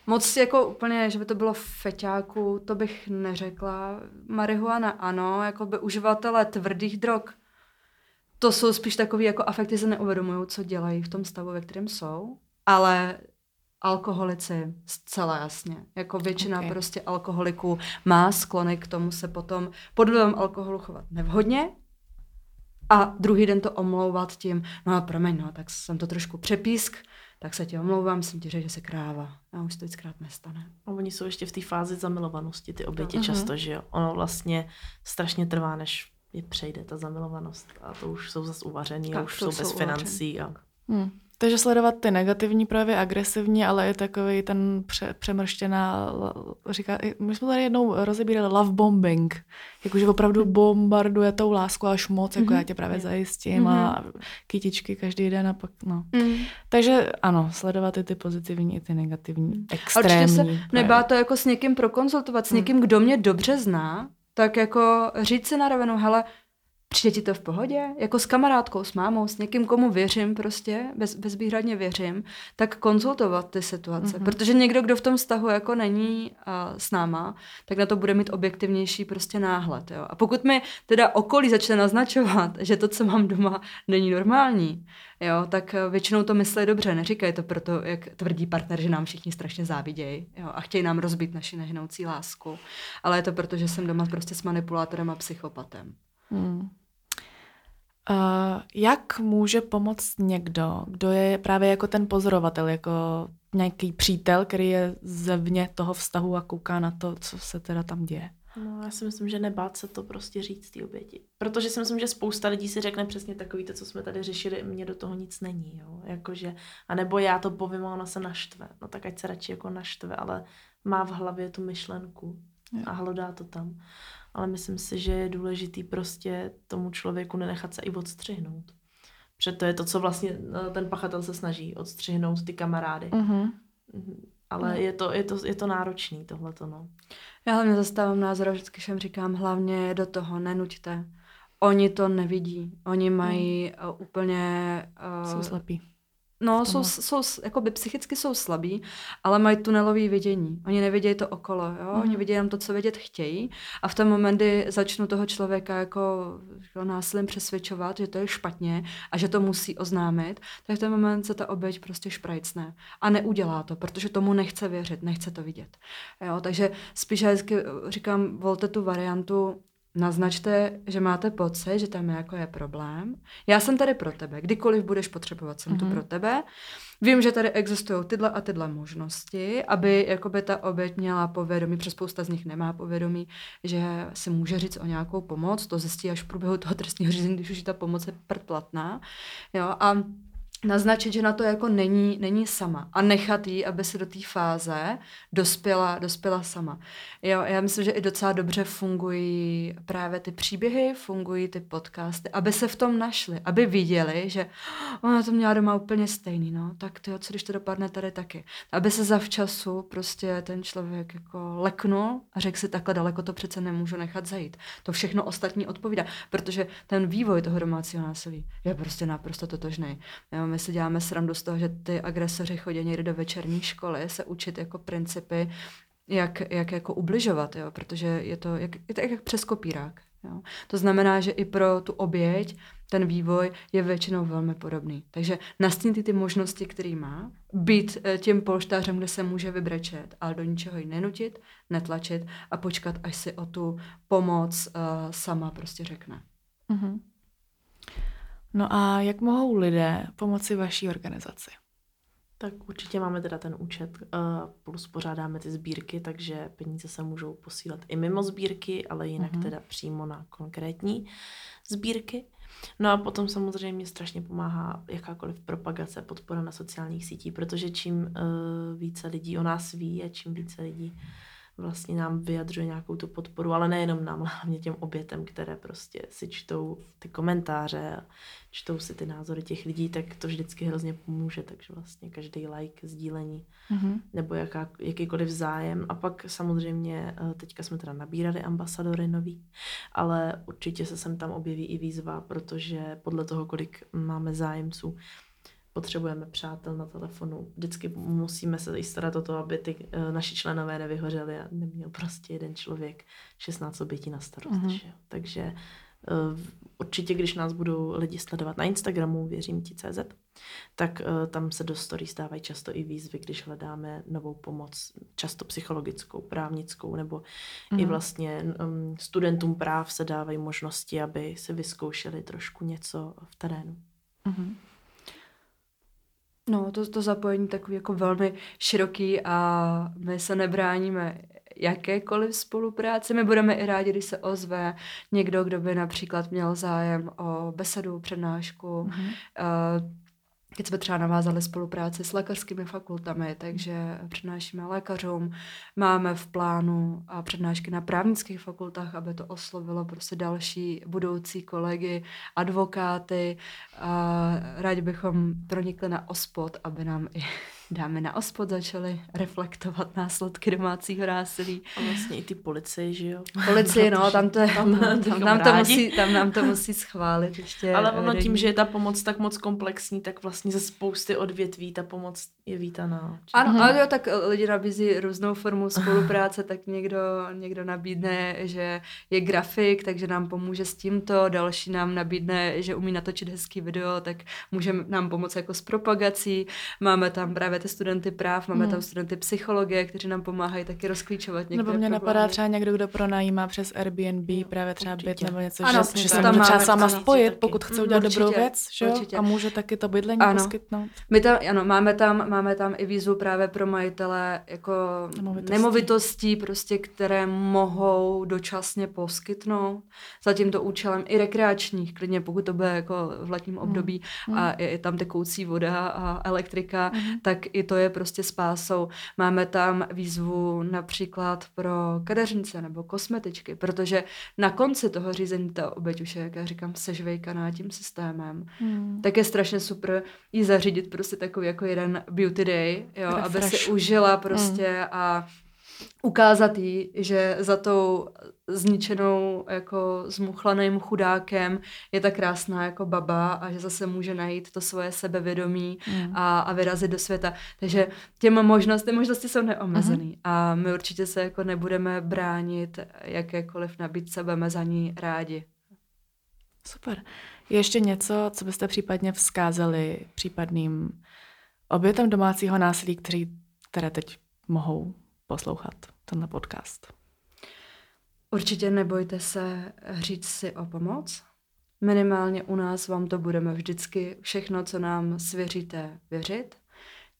moc jako úplně, že by to bylo feťáku, to bych neřekla. Marihuana ano, jako by uživatelé tvrdých drog to jsou spíš takový jako afekty, se neuvědomují, co dělají v tom stavu, ve kterém jsou, ale alkoholici, zcela jasně. Jako většina okay. prostě alkoholiků má sklony k tomu se potom pod vlivem alkoholu chovat nevhodně a druhý den to omlouvat tím, no a promiň, no, tak jsem to trošku přepísk, tak se ti omlouvám, jsem ti řekl, že se kráva. A už to vždyckrát nestane. A oni jsou ještě v té fázi zamilovanosti, ty oběti no. často, že jo. Ono vlastně strašně trvá, než je přejde ta zamilovanost a to už jsou zase uvařený a už jsou bez uvařený. financí. A... Hmm. Takže sledovat ty negativní projevy, agresivní, ale i takový ten pře- přemrštěná, říká, my jsme tady jednou rozebírali love bombing, jakože opravdu mhm. bombarduje tou lásku až moc, jako mm-hmm. já tě právě zajistím mm-hmm. a kytičky každý den a pak, no. Mm. Takže ano, sledovat i ty pozitivní, i ty negativní, extrémní. Ale se nebá to jako s někým prokonzultovat, s mm. někým, kdo mě dobře zná, tak jako říct si na rovinu, hele, Přijde ti to v pohodě? Jako s kamarádkou, s mámou, s někým, komu věřím prostě, bez, bezvýhradně věřím, tak konzultovat ty situace. Mm-hmm. Protože někdo, kdo v tom vztahu jako není uh, s náma, tak na to bude mít objektivnější prostě náhled. Jo? A pokud mi teda okolí začne naznačovat, že to, co mám doma, není normální, jo, tak většinou to myslí dobře. Neříkají to proto, jak tvrdí partner, že nám všichni strašně závidějí jo, a chtějí nám rozbít naši nehnoucí lásku. Ale je to proto, že jsem doma prostě s manipulátorem a psychopatem. Hmm. Uh, jak může pomoct někdo, kdo je právě jako ten pozorovatel, jako nějaký přítel, který je zevně toho vztahu a kouká na to, co se teda tam děje? No, já si myslím, že nebát se to prostě říct té oběti. Protože si myslím, že spousta lidí si řekne přesně takový to, co jsme tady řešili, mně do toho nic není, jo. Jakože, a nebo já to povím a ona se naštve. No tak ať se radši jako naštve, ale má v hlavě tu myšlenku a hlodá to tam ale myslím si, že je důležitý prostě tomu člověku nenechat se i odstřihnout. Protože to je to, co vlastně no, ten pachatel se snaží, odstřihnout ty kamarády. Mm-hmm. Ale no. je, to, je, to, je to náročný tohleto, no. Já hlavně zastávám názor, vždycky všem říkám, hlavně do toho nenuďte. Oni to nevidí. Oni mají mm. úplně... Uh, Jsou slepí No, jsou, jsou, by psychicky jsou slabí, ale mají tunelový vidění. Oni nevidějí to okolo, jo? Mm. Oni vidí jenom to, co vidět chtějí a v tom moment, kdy začnu toho člověka jako, jako násilím přesvědčovat, že to je špatně a že to musí oznámit, tak v ten moment se ta oběť prostě šprajcne a neudělá to, protože tomu nechce věřit, nechce to vidět. Jo? Takže spíš já říkám, volte tu variantu, naznačte, že máte pocit, že tam jako je problém. Já jsem tady pro tebe. Kdykoliv budeš potřebovat, jsem mm-hmm. tu mhm. pro tebe. Vím, že tady existují tyhle a tyhle možnosti, aby jakoby ta oběť měla povědomí, přes spousta z nich nemá povědomí, že si může říct o nějakou pomoc. To zjistí až v průběhu toho trestního řízení, když už ta pomoc je predplatná. Jo, a naznačit, že na to jako není, není sama a nechat jí, aby se do té fáze dospěla, dospěla sama. Jo, já myslím, že i docela dobře fungují právě ty příběhy, fungují ty podcasty, aby se v tom našli, aby viděli, že ona to měla doma úplně stejný, no, tak to, co když to dopadne tady taky. Aby se zavčasu prostě ten člověk jako leknul a řekl si, takhle daleko to přece nemůžu nechat zajít. To všechno ostatní odpovídá, protože ten vývoj toho domácího násilí je prostě naprosto totožný. Jo, my si děláme srandu z toho, že ty agresoři chodí někdy do večerní školy se učit jako principy, jak, jak jako ubližovat, jo? protože je to, jak, je to jak přes kopírák. Jo? To znamená, že i pro tu oběť ten vývoj je většinou velmi podobný. Takže nastínit ty možnosti, který má, být eh, tím polštářem, kde se může vybrečet, ale do ničeho ji nenutit, netlačit a počkat, až si o tu pomoc uh, sama prostě řekne. Mm-hmm. No a jak mohou lidé pomoci vaší organizaci? Tak určitě máme teda ten účet, uh, plus pořádáme ty sbírky, takže peníze se můžou posílat i mimo sbírky, ale jinak mm-hmm. teda přímo na konkrétní sbírky. No a potom samozřejmě strašně pomáhá jakákoliv propagace, podpora na sociálních sítích, protože čím uh, více lidí o nás ví a čím více lidí vlastně nám vyjadřuje nějakou tu podporu, ale nejenom nám, ale hlavně těm obětem, které prostě si čtou ty komentáře a čtou si ty názory těch lidí, tak to vždycky hrozně pomůže, takže vlastně každý like, sdílení mm-hmm. nebo jaká, jakýkoliv zájem. A pak samozřejmě eh, teďka jsme teda nabírali ambasadory nový, ale určitě se sem tam objeví i výzva, protože podle toho, kolik máme zájemců, potřebujeme přátel na telefonu. Vždycky musíme se starat o to, aby ty uh, naši členové nevyhořeli a neměl prostě jeden člověk 16 obětí na starost. Mm-hmm. Že? Takže uh, určitě, když nás budou lidi sledovat na Instagramu, věřím ti CZ, tak uh, tam se do story stávají často i výzvy, když hledáme novou pomoc, často psychologickou, právnickou, nebo mm-hmm. i mhm. vlastně um, studentům práv se dávají možnosti, aby si vyzkoušeli trošku něco v terénu. Mm-hmm. No, to, to zapojení takový jako velmi široký a my se nebráníme jakékoliv spolupráci. My budeme i rádi, když se ozve někdo, kdo by například měl zájem o besedu, přednášku, mm-hmm. uh, Teď jsme třeba navázali spolupráci s lékařskými fakultami, takže přednášíme lékařům. Máme v plánu a přednášky na právnických fakultách, aby to oslovilo prostě další budoucí kolegy, advokáty. Rádi bychom pronikli na ospod, aby nám i dámy na ospod začaly reflektovat následky domácího násilí. A vlastně i ty policie, že jo? Policii, no, tam, to, <laughs> tam, tam, tam, nám to musí, tam nám to musí schválit ještě. Ale ono tím, že je ta pomoc tak moc komplexní, tak vlastně ze spousty odvětví ta pomoc je vítaná. Ano, mhm. ale jo, tak lidi nabízí různou formu spolupráce, tak někdo, někdo nabídne, že je grafik, takže nám pomůže s tímto, další nám nabídne, že umí natočit hezký video, tak může nám pomoct jako s propagací. Máme tam právě ty studenty práv, máme hmm. tam studenty psychologie, kteří nám pomáhají taky rozklíčovat některé Nebo mě problémy. napadá třeba někdo, kdo pronajímá přes Airbnb, no, právě třeba určitě. byt nebo něco, ano, že, že se může třeba sama spojit, pokud chce udělat určitě, dobrou věc, že jo? A může taky to bydlení ano. poskytnout. My tam, ano, máme tam, máme tam i výzvu právě pro majitele jako nemovitostí. nemovitostí, prostě, které mohou dočasně poskytnout za tímto účelem i rekreačních, klidně pokud to bude jako v letním hmm. období hmm. a je, je tam tekoucí voda a elektrika, hmm. tak i to je prostě spásou. Máme tam výzvu například pro kadeřnice nebo kosmetičky, protože na konci toho řízení ta oběť už je, jak já říkám, sežvejkaná tím systémem. Hmm. Tak je strašně super jí zařídit prostě takový jako jeden beauty day, jo, aby si užila prostě mm. a ukázat jí, že za tou zničenou jako zmuchlaným chudákem je ta krásná jako baba a že zase může najít to svoje sebevědomí mm. a, a vyrazit do světa. Takže těm možnosti, možnosti jsou neomezený mm. a my určitě se jako nebudeme bránit jakékoliv nabídce, budeme za ní rádi. Super. Je ještě něco, co byste případně vzkázali případným obětem domácího násilí, kteří, které teď mohou poslouchat tenhle podcast? Určitě nebojte se říct si o pomoc. Minimálně u nás vám to budeme vždycky všechno, co nám svěříte, věřit.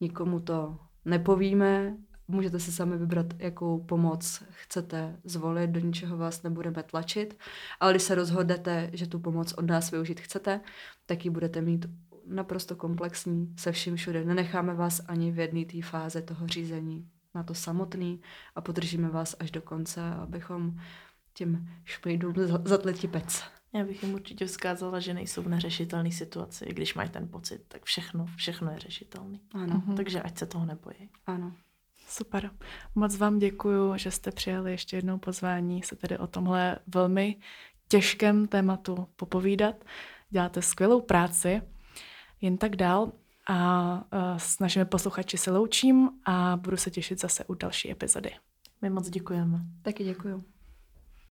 Nikomu to nepovíme, můžete si sami vybrat, jakou pomoc chcete zvolit, do ničeho vás nebudeme tlačit, ale když se rozhodnete, že tu pomoc od nás využít chcete, tak ji budete mít naprosto komplexní se vším všude. Nenecháme vás ani v jedné té fáze toho řízení na to samotný a podržíme vás až do konce, abychom těm šmejdům zatletí pec. Já bych jim určitě vzkázala, že nejsou v neřešitelné situaci. Když mají ten pocit, tak všechno, všechno je řešitelné. Ano. Mhm. Takže ať se toho nebojí. Ano. Super. Moc vám děkuju, že jste přijali ještě jednou pozvání se tedy o tomhle velmi těžkém tématu popovídat. Děláte skvělou práci. Jen tak dál. A s našimi posluchači se loučím a budu se těšit zase u další epizody. My moc děkujeme. Taky děkuju.